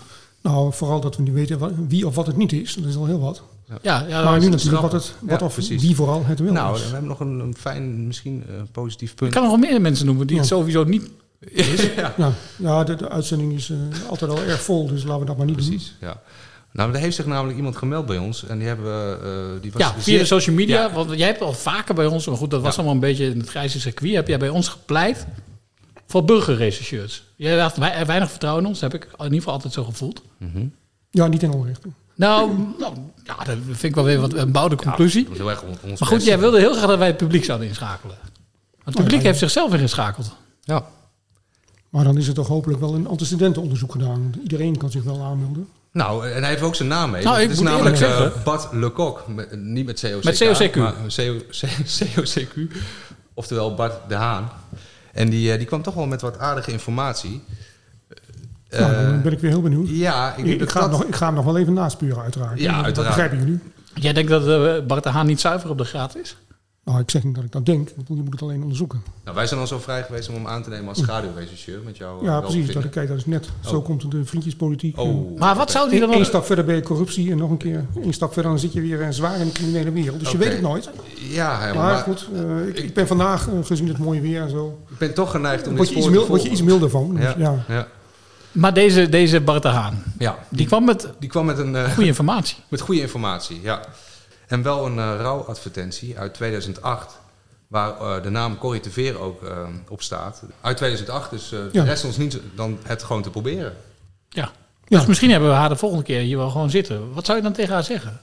Nou, vooral dat we nu weten wie of wat het niet is. Dat is al heel wat. Ja, ja maar nu natuurlijk wat, het, wat Ja, of precies. wie vooral het wel Nou, is. we hebben nog een, een fijn, misschien eh, positief Ik punt. kan nog wel meer mensen noemen die het sowieso niet is. ja, Ja, de, de uitzending is eh, altijd al erg vol, dus laten we dat maar niet precies. Ja. Nou, er heeft zich namelijk iemand gemeld bij ons en die hebben we, eh, die was Ja, via zeer- de social media. Ja. Want jij hebt al vaker bij ons, maar goed, dat was Ja. allemaal een beetje in het grijze circuit. Heb jij bij ons gepleit voor burgerrechercheurs. Jij had wei- weinig vertrouwen in ons, dat heb ik in ieder geval altijd zo gevoeld. Mhm. Ja, niet in onrecht. Nou, nou, ja, dat vind ik wel weer wat een bouwde conclusie. Maar goed, best. jij wilde heel graag dat wij het publiek zouden inschakelen. Want het publiek heeft zichzelf ingeschakeld. Ja. Maar dan is er toch hopelijk wel een antecedentenonderzoek gedaan. Iedereen kan zich wel aanmelden. Nou, en hij heeft ook zijn naam mee. Nou, het is namelijk eh, zeggen- Bart Lecoq. Met- Niet met COCK. Met COCQ. Maar COCQ. Oftewel Bart de Haan. En die, eh, die kwam toch wel met wat aardige informatie. Nou, Eh, dan ben ik weer heel benieuwd. ja, ik ik, dat ga hem dat- nog, ik ga hem nog wel even naspuren, uiteraard. Ja, dat uiteraard. begrijpen jullie. Jij denkt dat eh, Bart de Haan niet zuiver op de graad is? Nou, ik zeg niet dat ik dat denk, want je moet het alleen onderzoeken. Nou, wij zijn al zo vrij geweest om hem aan te nemen als schaduwregisseur met jou. Ja, precies. Dat, kijk, dat is net. Zo Oh. komt de vriendjespolitiek. Oh. Maar wat zou die dan Eén nog... stap verder ben je corruptie en nog een keer één stap verder dan zit je weer eh, zwaar in de criminele wereld. Dus je weet het nooit. Ja, Herman, Maar maar goed, eh, ik, ik ben vandaag, eh, gezien het mooie weer en zo, ik ben toch geneigd om word dit je, iets spoor te word je iets milder van. Dus, Ja, ja. ja. Maar deze, deze Bart de Haan, ja. die kwam met Die kwam met een... eh, goede informatie. Met goede informatie, ja. En wel een eh, rouwadvertentie uit 2008, waar eh, de naam Corrie de Veer ook op staat. Uit 2008, dus Ja. rest ons niet dan het gewoon te proberen. Ja. Ja. Dus misschien hebben we haar de volgende keer hier wel gewoon zitten. Wat zou je dan tegen haar zeggen?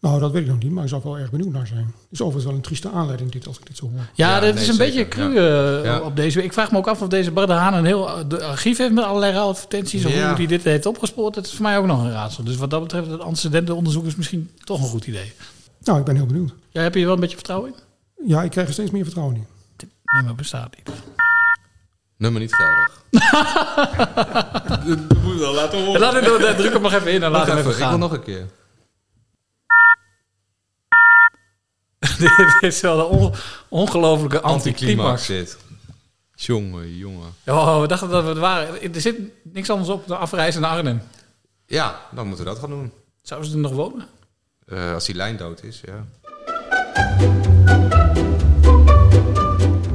Nou, dat weet ik nog niet, maar ik zou wel erg benieuwd naar zijn. Het is overigens wel een trieste aanleiding dit, als ik dit zo hoor. Ja, Ja, dat nee, is een zeker, beetje cru ja. eh, Ja. op deze. Ik vraag me ook af of deze Bart de Haan een heel eh, de archief heeft met allerlei advertenties. Of Ja. hoe hij dit heeft opgespoord. Dat is voor mij ook nog een raadsel. Dus wat dat betreft, het antecedentenonderzoek is misschien toch een goed idee. Nou, ik ben heel benieuwd. Jij heb je er wel een beetje vertrouwen in? Ja, ik krijg er steeds meer vertrouwen in. Nee, maar bestaat niet. Nummer niet geldig. dat moet wel laten horen. Laat hem, druk hem nog even in en laat Nog hem even, even ik wil gaan. nog een keer. Dit is wel een on- ongelofelijke Anticlimax. Jongen, jongen. Oh, we dachten dat we het waren. Er zit niks anders op dan afreizen naar Arnhem. Ja, dan moeten we dat gaan doen. Zouden ze er nog wonen? Eh, als die lijn dood is, ja.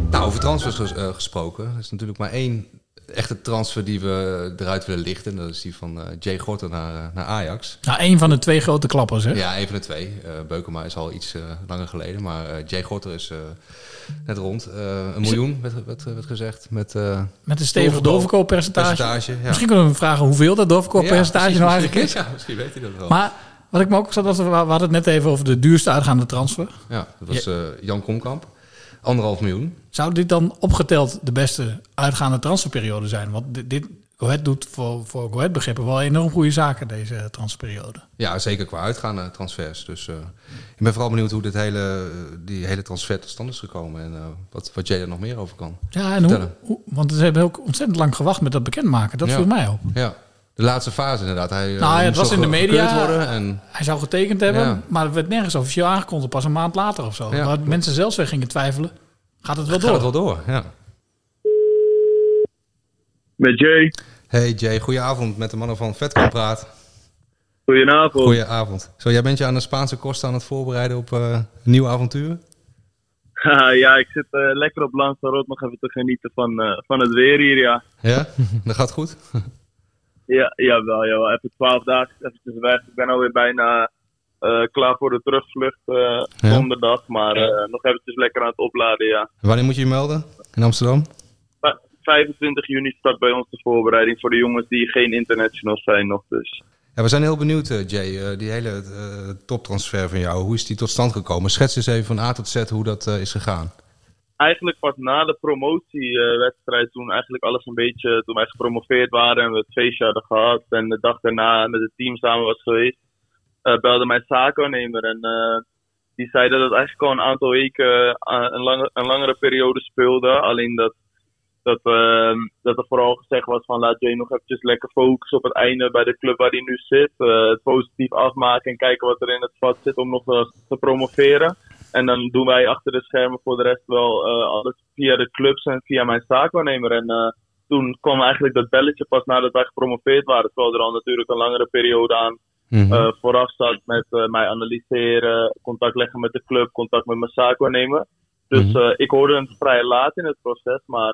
Nou, over transfers eh, gesproken. Er is natuurlijk maar één echte transfer die we eruit willen lichten. Dat is die van eh, Jay Gorter naar, eh, naar Ajax. Nou, een van de twee grote klappers, hè? Ja, een van de twee. Eh Beukema is al iets langer geleden. Maar eh, Jay Gorter is net rond. Een miljoen werd, werd, werd gezegd. Met, Met een stevig doorverkooppercentage. percentage, ja. Misschien kunnen we hem vragen hoeveel dat doorverkooppercentage Ja, nou eigenlijk is. misschien- Ja, misschien weet hij dat wel. Maar wat ik me ook zat, we, hadden het net even over de duurste uitgaande transfer. ja, dat was Jan Komkamp. Anderhalf miljoen. Zou dit dan opgeteld de beste uitgaande transferperiode zijn? Want dit, dit doet voor, voor Go Ahead begrippen wel enorm goede zaken deze transferperiode. Ja, zeker qua uitgaande transfers. Dus eh, ik ben vooral benieuwd hoe dit hele, eh, die hele transfer tot stand is gekomen. En eh, wat, wat jij er nog meer over kan Ja, en hoe- want ze hebben ook ontzettend lang gewacht met dat bekendmaken. Dat Ja. viel mij op. Ja, de laatste fase inderdaad. Hij, eh, Nou ja, het was in de media. Worden en, Hij zou getekend hebben, Ja. maar het werd nergens officieel aangekondigd. Pas een maand later of zo. Ja. Waar mensen zelfs weer gingen twijfelen. Gaat het wel gaat door? het wel door, ja. Met Jay. Hey Jay, goedenavond met de mannen van Vetkamp Praat. Goedenavond. Goedenavond. Zo, jij bent je aan de Spaanse kosten aan het voorbereiden op eh, een nieuw avontuur? ja, ik zit eh, lekker op Lanzarote nog even te genieten van, eh, van het weer hier, ja. Ja, dat gaat goed. Ja, jawel, jawel. Even twaalf dagen eventjes weg. Ik ben alweer bijna eh, klaar voor de terugvlucht Ja. donderdag. Maar eh, nog eventjes lekker aan het opladen, ja. Wanneer moet je je melden in Amsterdam? Va- 25 juni start bij ons de voorbereiding voor de jongens die geen internationals zijn nog. Dus. Ja, we zijn heel benieuwd, Jay. die hele toptransfer van jou, hoe is die tot stand gekomen? Schets eens even van A tot Z hoe dat is gegaan. Eigenlijk pas na de promotiewedstrijd, toen eigenlijk alles een beetje, toen wij gepromoveerd waren en we het feestje hadden gehad en de dag daarna met het team samen was geweest, eh, belde mijn zaakwaarnemer en eh, die zei dat het eigenlijk al een aantal weken eh, een, lange, een langere periode speelde. Alleen dat, dat, eh, dat er vooral gezegd was van laat Jay nog eventjes lekker focussen op het einde bij de club waar hij nu zit. Het positief afmaken en kijken wat er in het vat zit om nog te promoveren. En dan doen wij achter de schermen voor de rest wel eh, alles via de clubs en via mijn zaakwaarnemer. En eh, toen kwam eigenlijk dat belletje pas nadat wij gepromoveerd waren. Terwijl er al natuurlijk een langere periode aan eh, vooraf zat met mij analyseren, contact leggen met de club, contact met mijn zaakwaarnemer. Dus Mhm. ik hoorde het vrij laat in het proces, maar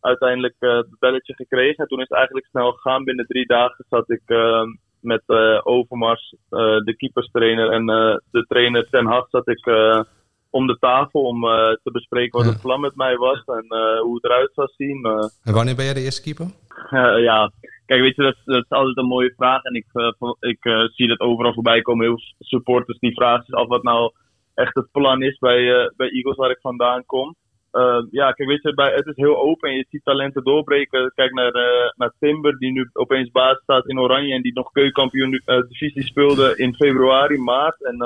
uiteindelijk het belletje gekregen. En toen is het eigenlijk snel gegaan. Binnen drie dagen zat ik eh, met eh, Overmars, eh, de keeperstrainer en eh, de trainer Ten Hag zat ik om de tafel om te bespreken wat het plan met mij was en hoe het eruit zou zien. En wanneer ben jij de eerste keeper? Ja, kijk, weet je, dat, dat is altijd een mooie vraag. En ik, ik zie dat overal voorbij komen. Heel veel supporters die vragen zich af wat nou echt het plan is bij, bij Eagles waar ik vandaan kom. Eh, ja, kijk, weet je, bij, het is heel open. Je ziet talenten doorbreken. Kijk naar, eh, naar Timber, die nu opeens baas staat in Oranje. En die nog keukenkampioen eh, divisie speelde in februari, maart. En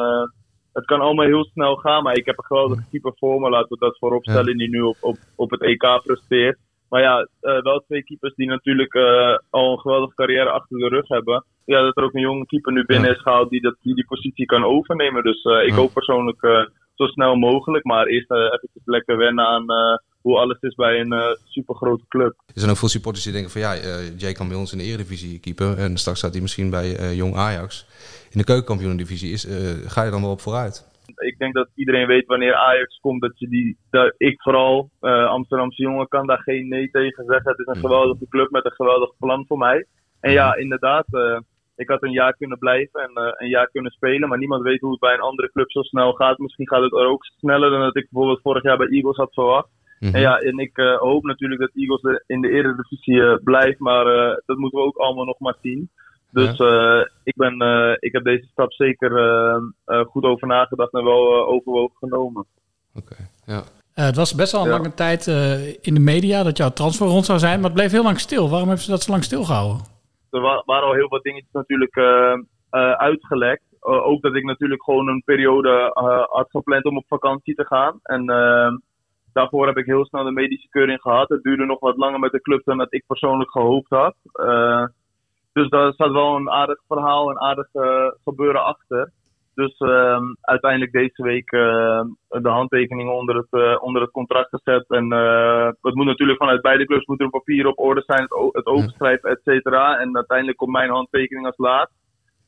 het kan allemaal heel snel gaan. Maar ik heb een geweldige keeper voor me. Laten we dat voorop stellen. Die nu op, op, op het EK presteert. Maar ja, wel twee keepers die natuurlijk al een geweldige carrière achter de rug hebben. Ja, dat er ook een jonge keeper nu binnen is gehaald die, dat, die die positie kan overnemen. Dus ik hoop persoonlijk zo snel mogelijk. Maar eerst eh even lekker wennen aan eh, hoe alles is bij een eh supergrote club. Er zijn ook veel supporters die denken van ja, eh, Jay kan bij ons in de Eredivisie keeper. En straks staat hij misschien bij eh, Jong Ajax. In de keukenkampioen-divisie is, eh, ga je dan wel op vooruit? Ik denk dat iedereen weet wanneer Ajax komt dat je die, dat ik vooral, eh, Amsterdamse jongen, kan daar geen nee tegen zeggen. Het is een geweldige club met een geweldig plan voor mij. En ja, inderdaad, eh, ik had een jaar kunnen blijven en eh, een jaar kunnen spelen, maar niemand weet hoe het bij een andere club zo snel gaat. Misschien gaat het er ook sneller dan dat ik bijvoorbeeld vorig jaar bij Eagles had verwacht. Mhm. En ja, en ik eh, hoop natuurlijk dat Eagles er in de Eredivisie eh, blijft, maar eh, dat moeten we ook allemaal nog maar zien. Dus eh, ik, ben, eh, ik heb deze stap zeker eh, eh, goed over nagedacht en wel overwogen genomen. Oké, ja. Eh, het was best wel een Ja. lange tijd eh, in de media dat jouw transfer rond zou zijn, maar het bleef heel lang stil. Waarom hebben ze dat zo lang stilgehouden? Er wa- waren al heel wat dingetjes natuurlijk eh, eh, uitgelekt. Eh, ook dat ik natuurlijk gewoon een periode had gepland om op vakantie te gaan. En eh, daarvoor heb ik heel snel de medische keuring gehad. Het duurde nog wat langer met de club dan dat ik persoonlijk gehoopt had. Dus daar zat wel een aardig verhaal, een aardig gebeuren achter. Dus ehm, uiteindelijk deze week eh, de handtekeningen onder het, eh, onder het contract gezet. En eh, het moet natuurlijk vanuit beide clubs moet er een papier op orde zijn, het, het overschrijven, et cetera. En uiteindelijk komt mijn handtekening als laat.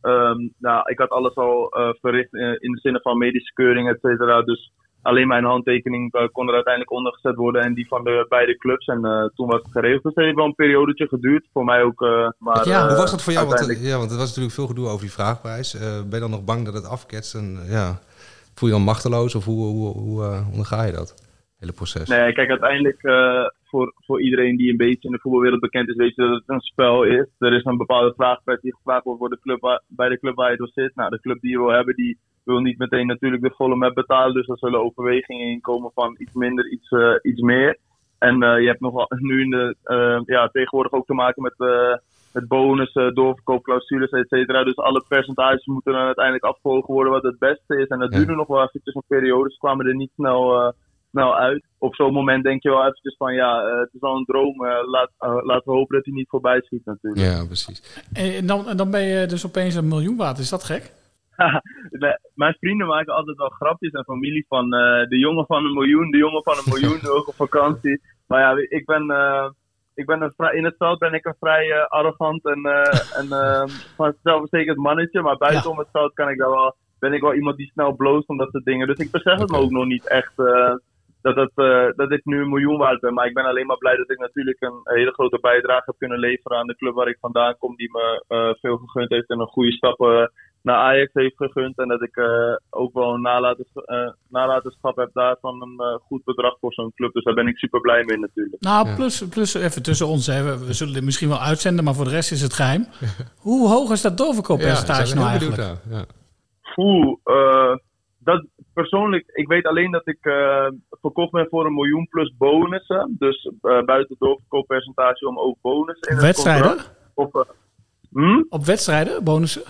Ehm, nou, ik had alles al verricht in, in de zin van medische keuring, et cetera. Dus alleen mijn handtekening eh, kon er uiteindelijk onder gezet worden en die van de beide clubs. En eh, toen was het geregeld. Dus het heeft wel een periodetje geduurd. Voor mij ook. eh, maar, Ja, Hoe was dat voor jou? Want, ja, want er was natuurlijk veel gedoe over die vraagprijs. Eh, ben je dan nog bang dat het afketst? En, ja, voel je dan machteloos of hoe, hoe, hoe onderga je dat? Hele proces. Nee, kijk, uiteindelijk eh, voor, voor iedereen die een beetje in de voetbalwereld bekend is, weet je dat het een spel is. Er is een bepaalde vraagprijs die gevraagd wordt voor de club waar- bij de club waar je door zit. Nou, de club die je wil hebben, die wil niet meteen natuurlijk de volle map betalen. Dus er zullen overwegingen in komen van iets minder, iets, eh, iets meer. En eh, je hebt nog wel nu in de, eh, ja, tegenwoordig ook te maken met, eh met bonussen, doorverkoopclausules, et cetera. Dus alle percentages moeten dan uiteindelijk afgewogen worden wat het beste is. En dat Ja. duurde nog wel eventjes een periode. Dus kwamen er niet snel, eh, snel uit. Op zo'n moment denk je wel eventjes van ja, het is al een droom. laat, laten we hopen dat hij niet voorbij schiet natuurlijk. Ja, precies. En dan, en dan ben je dus opeens een miljoen waard. Is dat gek? Mijn vrienden maken altijd wel grapjes en familie van eh, de jongen van een miljoen, de jongen van een miljoen, ook op vakantie. Maar ja, ik ben, eh, ik ben een vrij, in het veld ben ik een vrij eh, arrogant en, en eh, van zelfverzekerd mannetje. Maar buiten Ja. om het veld kan ik daar wel ben ik wel iemand die snel bloost om dat soort dingen. Dus ik besef het me ook nog niet echt dat, eh, dat ik nu een miljoen waard ben. Maar ik ben alleen maar blij dat ik natuurlijk een hele grote bijdrage heb kunnen leveren aan de club waar ik vandaan kom. Die me veel gegund heeft en een goede stappen naar Ajax heeft gegund. En dat ik eh, ook wel een nalatenschap, eh, nalatenschap heb daarvan een eh, goed bedrag voor zo'n club. Dus daar ben ik super blij mee natuurlijk. Nou, plus, plus even tussen ons, hè, we, we zullen dit misschien wel uitzenden, maar voor de rest is het geheim. Hoe hoog is dat doorverkooppercentage nou eigenlijk? Ja. Oeh, eh, dat persoonlijk, ik weet alleen dat ik eh, verkocht ben voor een miljoen plus bonussen. Dus eh, buiten het doorverkooppercentage om ook bonussen in het Wedstrijden? contract. Of, eh, hm? Op wedstrijden, bonussen?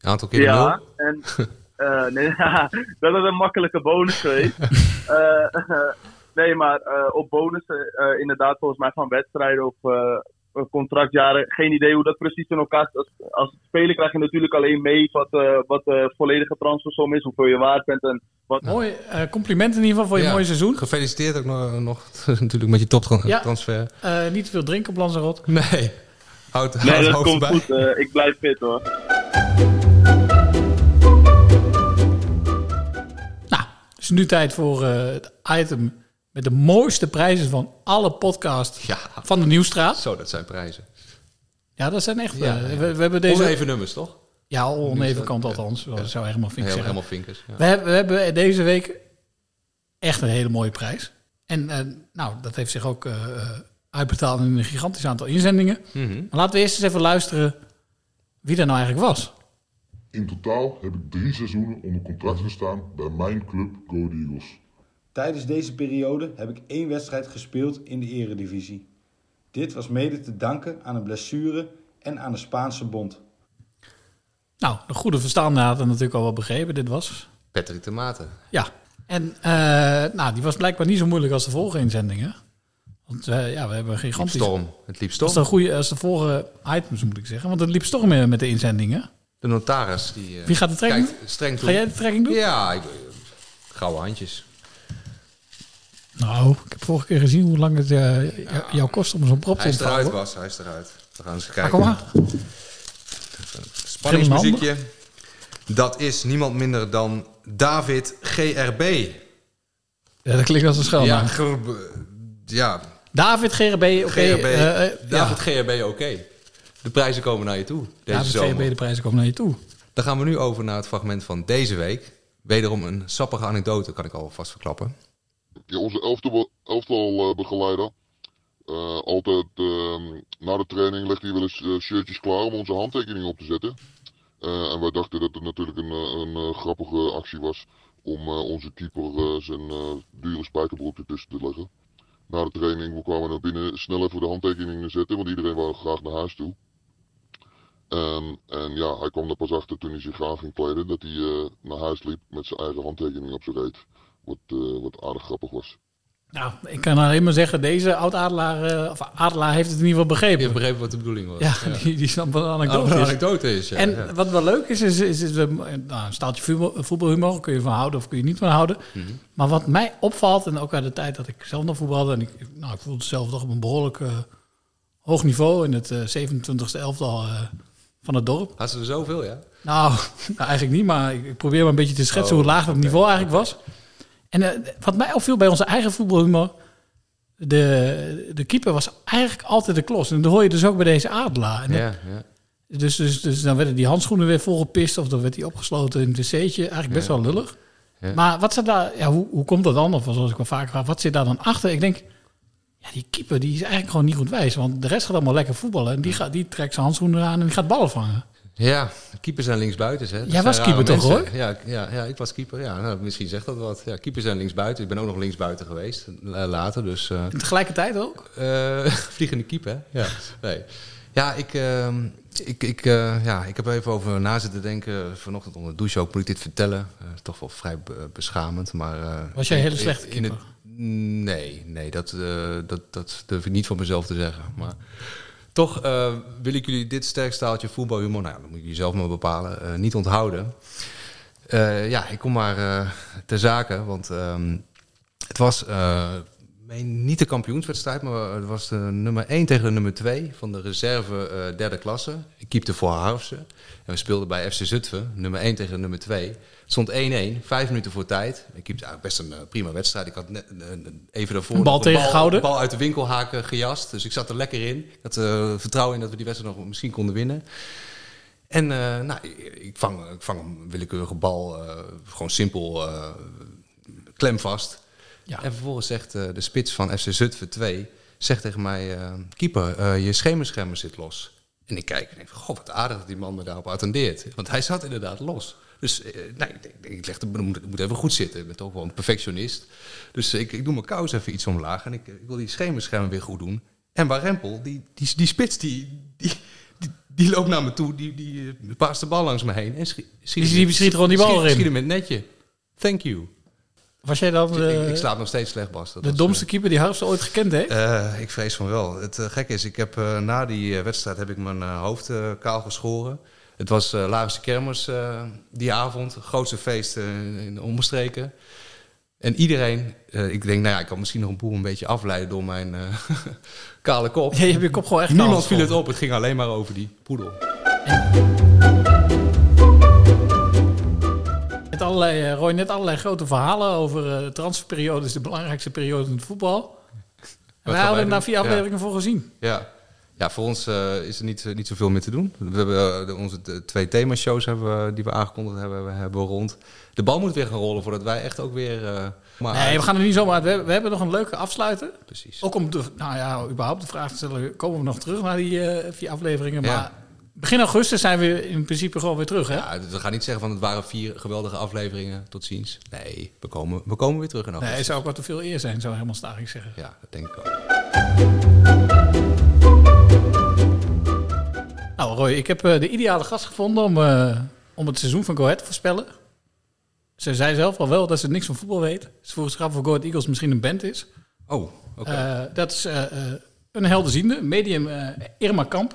Een aantal keer Ja, en eh, nee, dat is een makkelijke bonus geweest. Eh, nee, maar eh, op bonussen eh, inderdaad volgens mij van wedstrijden of eh, contractjaren. Geen idee hoe dat precies in elkaar zit. Als, als speler krijg je natuurlijk alleen mee wat, eh, wat de volledige transfersom is, hoeveel je waard bent en wat... Mooi, eh, complimenten in ieder geval voor je mooie seizoen. Gefeliciteerd ook nog, nog natuurlijk met je toptransfer. Ja. Eh, niet te veel drinken op Lanzarote. Nee. Houd, houd Nee, het dat hoofd komt erbij. goed. eh, ik blijf fit hoor. Nou, het is nu tijd voor eh, het item met de mooiste prijzen van alle podcasts Ja. van de Nieuwstraat. Zo, dat zijn prijzen. Ja, dat zijn echt... Ja, eh, ja. we, we hebben deze... Oneven nummers, toch? Ja, oneven kant ja. althans. Dat zou helemaal Vink Heel- zeggen. helemaal vinkers, ja. We, hebben, we hebben deze week echt een hele mooie prijs. En eh, nou, dat heeft zich ook uitbetaald in een gigantisch aantal inzendingen. Mhm. Maar laten we eerst eens even luisteren wie dat nou eigenlijk was. In totaal heb ik drie seizoenen onder contract gestaan bij mijn club Go Ahead Eagles. Tijdens deze periode heb ik één wedstrijd gespeeld in de eredivisie. Dit was mede te danken aan een blessure en aan de Spaanse bond. Nou, de goede verstaande had het natuurlijk al wel begrepen. Dit was... Patrick de Maten. Ja. En eh, nou, die was blijkbaar niet zo moeilijk als de vorige inzendingen. Want eh, ja, we hebben een gigantisch... storm. Het liep Dat storm. is een goede als de vorige items, moet ik zeggen. Want het liep storm met met de inzendingen. De notaris. Die, eh, Wie gaat de trekking streng toe. Ga jij de trekking doen? Ja, ik, gouden handjes. Nou, ik heb vorige keer gezien hoe lang het eh, jou- jou kost om zo'n prop te Hij is eruit, was. Hij is eruit. We gaan eens Ah, kijken. kom maar. Spanningsmuziekje. Dat is niemand minder dan David GRB. Ja, dat klinkt als een Ja, schuilnaam. grb- ja. David GRB, oké. GRB. eh, eh, David ja. GRB, oké. De prijzen komen naar je toe deze David zomer. GRB, de prijzen komen naar je toe. Dan gaan we nu over naar het fragment van deze week. Wederom een sappige anekdote, kan ik alvast verklappen. Ja, onze elftal, elftal eh, begeleider. eh, altijd ehm, na de training legt hij wel eens shirtjes klaar om onze handtekening op te zetten. Eh, en wij dachten dat het natuurlijk een, een grappige actie was om eh, onze keeper zijn eh, dure spijkerbroek ertussen te leggen. Na de training we kwamen naar binnen, snel even de handtekeningen zetten, want iedereen wou graag naar huis toe. En, en ja, hij kwam er pas achter toen hij zich aan ging kleden dat hij eh, naar huis liep met zijn eigen handtekening op zijn reet. Wat, eh, wat aardig grappig was. Nou, ik kan alleen maar zeggen, deze oud-adelaar, eh, of adelaar heeft het in ieder geval begrepen. Je hebt begrepen wat de bedoeling was. Ja, Die, die snapt wat een anekdote wat een is. anekdote is, ja, En ja. wat wel leuk is, is, is, nou, een staaltje voetbal- voetbalhumor. Kun je van houden of kun je niet van houden. Mhm. Maar wat mij opvalt, en ook uit de tijd dat ik zelf nog voetbalde... en ik, nou, ik voelde zelf toch op een behoorlijk eh, hoog niveau... in het eh 27e elftal eh, van het dorp. Had ze er zoveel, ja? Nou, nou, eigenlijk niet, maar ik, ik probeer maar een beetje te schetsen... Oh, hoe laag dat niveau eigenlijk was. En eh, wat mij opviel bij onze eigen voetbalhumor... De, de keeper was eigenlijk altijd de klos. En dat hoor je dus ook bij deze Adelaar. En Ja, ja. dus, dus, dus dan werden die handschoenen weer volgepist of dan werd hij opgesloten in het wc'tje. Eigenlijk best Ja. wel lullig. Maar wat zit daar, ja, hoe, hoe komt dat dan? Of zoals ik wel vaker vraag, wat zit daar dan achter? Ik denk, ja, die keeper die is eigenlijk gewoon niet goed wijs. Want de rest gaat allemaal lekker voetballen. En die, gaat, die trekt zijn handschoenen aan en die gaat ballen vangen. Ja, keepers zijn linksbuiten. Hè. Dat Jij was keeper toch, mensen. Ja, ja, ja, ik was keeper. Ja, nou, misschien zegt dat wat. Ja, keepers zijn linksbuiten. Ik ben ook nog linksbuiten geweest later. Dus, eh, tegelijkertijd ook? eh, vliegende keeper, hè? Ja. Nee. Ja, ik, ehm, ik, ik, eh, ja, ik heb even over na zitten denken. Vanochtend onder de douche ook. Moet ik dit vertellen? Toch wel vrij be- beschamend. Maar, Was jij een hele slechte in het- Nee, nee dat, dat, dat durf ik niet van mezelf te zeggen. Maar toch eh, wil ik jullie dit sterk staaltje voetbalhumor... Nou, dat moet je zelf maar bepalen. eh, niet onthouden. Eh, ja, ik kom maar ter zake. Want ehm, het was meen niet de kampioenswedstrijd, maar het was de nummer 1 tegen de nummer 2 van de reserve eh, derde klasse. Ik keepte voor Harfse. En we speelden bij FC Zutphen, nummer 1 tegen de nummer 2. Het stond 1-1, vijf minuten voor tijd. Ik keepte eigenlijk best een eh, prima wedstrijd. Ik had net, eh, even daarvoor Een bal tegengehouden? bal uit de winkelhaken gejast. Dus ik zat er lekker in. Ik had vertrouwen in dat we die wedstrijd nog misschien konden winnen. En nou, ik vang, ik vang een willekeurige bal, gewoon simpel, eh, klemvast. En vervolgens zegt eh, de spits van FC Zutphen 2, zegt tegen mij, eh, keeper, eh, je schemerschermer zit los. En ik kijk en denk, god wat aardig dat die man me daarop attendeert. Want hij zat inderdaad los. Dus nee, ik, denk, ik leg de, het moet, even goed zitten. Ik ben toch wel een perfectionist. Dus ik, ik doe mijn kous even iets omlaag en ik, ik wil die schemerschermen weer goed doen. En Warempel, die, die, die spits, die, die, die, die loopt naar me toe, die, die paast de bal langs me heen. En schiet, Die- die schiet gewoon die bal schiet, erin. Schiet hem met netje. Thank you. Was jij dan ik, de, ik slaap nog steeds slecht, Bas. Dat de domste keeper die Harfse ooit gekend heeft? eh, ik vrees van wel. Het uh, gekke is, ik heb, uh, na die wedstrijd heb ik mijn hoofd kaal geschoren. Het was uh, Laagste Kermis die avond. Grootste feest in de omstreken. En iedereen, uh, ik denk, nou ja, ik kan misschien nog een boel een beetje afleiden door mijn uh, kale kop. Ja, je hebt je kop gewoon echt Niemand viel het op, het ging alleen maar over die poedel. Net allerlei, Roy, net allerlei grote verhalen over uh, transferperiodes, de belangrijkste periode in het voetbal. En wij hadden daar vier afleveringen ja. voor gezien. Ja. Ja, voor ons uh, is er niet, niet zoveel meer te doen. We hebben uh, onze twee themashows hebben we, die we aangekondigd hebben, we hebben rond. De bal moet weer gaan rollen voordat wij echt ook weer... Uh, maar nee, we gaan er niet zomaar... We, we hebben nog een leuke afsluiter. Precies. Ook om de, nou ja, überhaupt de vraag te stellen... komen we nog terug naar die vier afleveringen? Maar. Begin augustus zijn we in principe gewoon weer terug, hè? Ja, we gaan niet zeggen van het waren vier geweldige afleveringen. Tot ziens. Nee, we komen, we komen weer terug in augustus. Nee, zou ook wat te veel eer zijn, zou helemaal Staring zeggen. Ja, dat denk ik ook. Nou Roy, ik heb uh, de ideale gast gevonden om, uh, om het seizoen van Go Ahead te voorspellen. Ze zei zelf al wel dat ze niks van voetbal weet. Ze vroeg zich af of Go Ahead Eagles misschien een band is. Oh, oké. Okay. Uh, dat is een helderziende, medium Irma Kamp.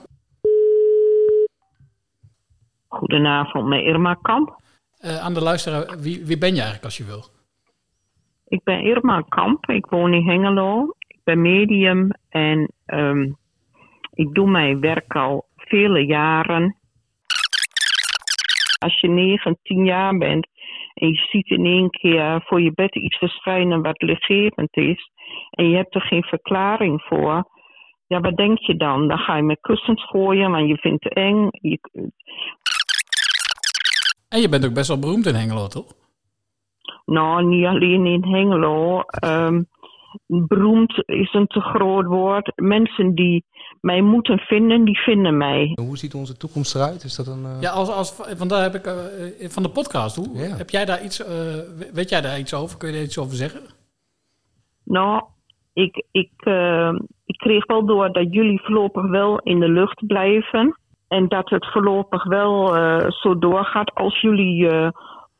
Goedenavond, met Irma Kamp. aan de luisteraar, wie, wie ben je eigenlijk als je wil? Ik ben Irma Kamp, ik woon in Hengelo. Ik ben medium en um, ik doe mijn werk al vele jaren. Als je 9, 10 jaar bent en je ziet in één keer voor je bed iets verschijnen wat lichtgevend is en je hebt er geen verklaring voor, ja, wat denk je dan? Dan ga je met kussens gooien, want je vindt het eng. Je... En je bent ook best wel beroemd in Hengelo, toch? Nou, niet alleen in Hengelo. Um, beroemd is een te groot woord. Mensen die mij moeten vinden, die vinden mij. Hoe ziet onze toekomst eruit? Is dat een, uh... Ja, als, als, want daar heb ik uh, van de podcast. Hoe, ja. Heb jij daar iets, uh, weet jij daar iets over? Kun je daar iets over zeggen? Nou, ik, ik, ik kreeg wel door dat jullie voorlopig wel in de lucht blijven. En dat het voorlopig wel zo doorgaat als jullie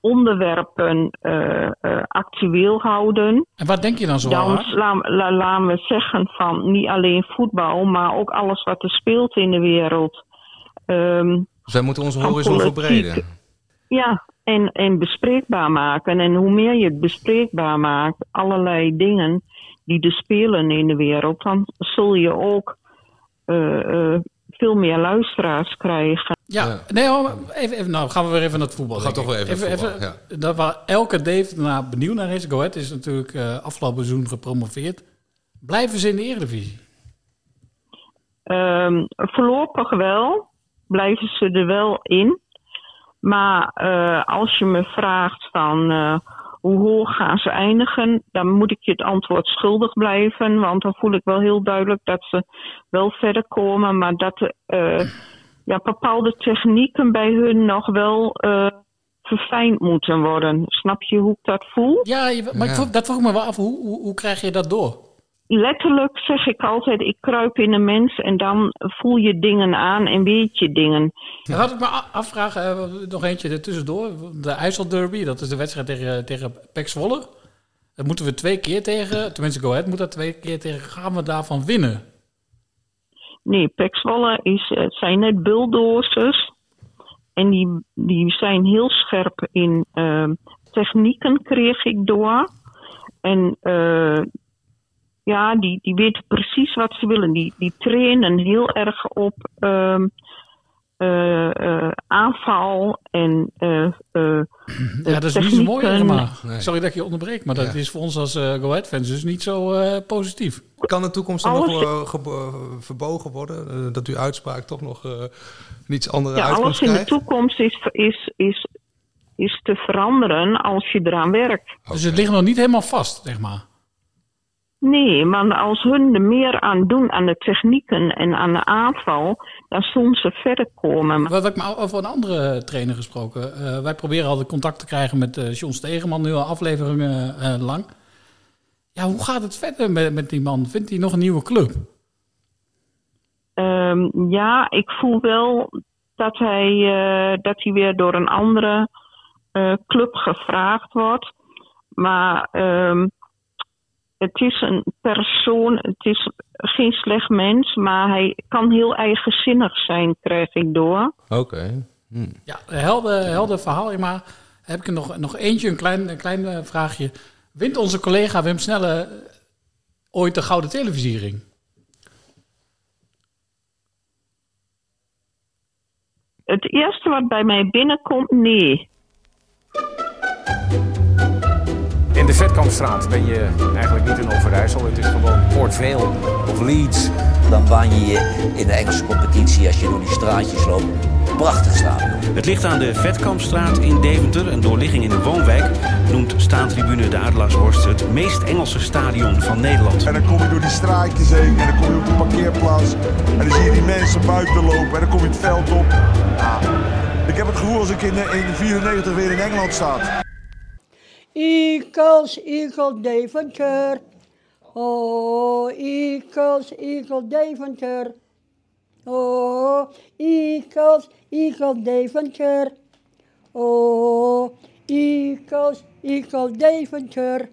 onderwerpen uh, uh, actueel houden. En wat denk je dan zo Dan laten la, la we zeggen van niet alleen voetbal, maar ook alles wat er speelt in de wereld. Um, dus wij moeten onze horizon verbreden. Ja, en, en bespreekbaar maken. En hoe meer je het bespreekbaar maakt, allerlei dingen die er spelen in de wereld, dan zul je ook uh, veel meer luisteraars krijgen. Ja, nee, hoor, even, even, nou gaan we weer even naar het voetbal. We gaan toch weer even, even, voetbal, even ja. Dat waar elke Dave naar benieuwd naar is. Go Ahead is natuurlijk uh, afgelopen seizoen gepromoveerd. Blijven ze in de Eredivisie? Um, voorlopig wel. Blijven ze er wel in. Maar uh, als je me vraagt van uh, hoe hoog gaan ze eindigen, dan moet ik je het antwoord schuldig blijven. Want dan voel ik wel heel duidelijk dat ze wel verder komen, maar dat uh, ja, bepaalde technieken bij hun nog wel uh, verfijnd moeten worden. Snap je hoe ik dat voel? Ja, maar ja. Ik, dat vroeg me wel af. Hoe, hoe, hoe krijg je dat door? Letterlijk zeg ik altijd, ik kruip in een mens en dan voel je dingen aan en weet je dingen. Ja, wat ik me afvraag, uh, nog eentje er tussendoor. De IJsselderby, dat is de wedstrijd tegen, tegen Pek Zwolle. Moeten we twee keer tegen, tenminste Go Ahead moet dat twee keer tegen. Gaan we daarvan winnen? Nee, Pek Zwolle is, het zijn net bulldozers. En die, die zijn heel scherp in uh, technieken, kreeg ik door. En uh, ja, die, die weten precies wat ze willen. Die, die trainen heel erg op ehm, eh, eh, aanval en eh, eh, Ja, dat is niet zo mooi, Nee. Sorry dat ik je onderbreek, maar dat Ja. is voor ons als eh Go Ahead fans dus niet zo eh, positief. Kan de toekomst dan Alles- nog verbogen worden? Dat uw uitspraak toch nog eh, een iets andere Ja, alles in de toekomst is, is, is, is te veranderen als je eraan werkt. Dus het ligt nog niet helemaal vast, zeg maar. Nee, maar als hun er meer aan doen aan de technieken en aan de aanval, dan zullen ze verder komen. Wat ik me over een andere trainer gesproken. eh, wij proberen altijd contact te krijgen met eh John Stegeman, nu al afleveringen eh, lang. Ja, hoe gaat het verder met, met die man? Vindt hij nog een nieuwe club? Ehm, ja, ik voel wel dat hij, dat hij weer door een andere club gevraagd wordt. Maar ehm, het is een persoon, het is geen slecht mens, maar hij kan heel eigenzinnig zijn, krijg ik door. Oké. Hm. Ja, helder, helder verhaal. Maar heb ik er nog, nog eentje, een klein, een klein eh, vraagje. Wint onze collega Wim Snelle ooit de Gouden Televisiering? Het eerste wat bij mij binnenkomt, nee. In de Vetkampstraat ben je eigenlijk niet in Overijssel. Het is gewoon Port Vale of Leeds. Dan baan je je in de Engelse competitie als je door die straatjes loopt. Prachtig stadion. Het ligt aan de Vetkampstraat in Deventer. Een doorligging in de woonwijk noemt staantribune de Adelaarshorst het meest Engelse stadion van Nederland. En dan kom je door die straatjes heen en dan kom je op de parkeerplaats. En dan zie je die mensen buiten lopen en dan kom je het veld op. Ja, ik heb het gevoel als ik in, eh, in 94 weer in Engeland sta. Eagles, Eagle Deventer. Oh, Eagles, Eagle Deventer. Oh, Eagles, Eagle Deventer. Oh, Eagles, Eagle Deventer.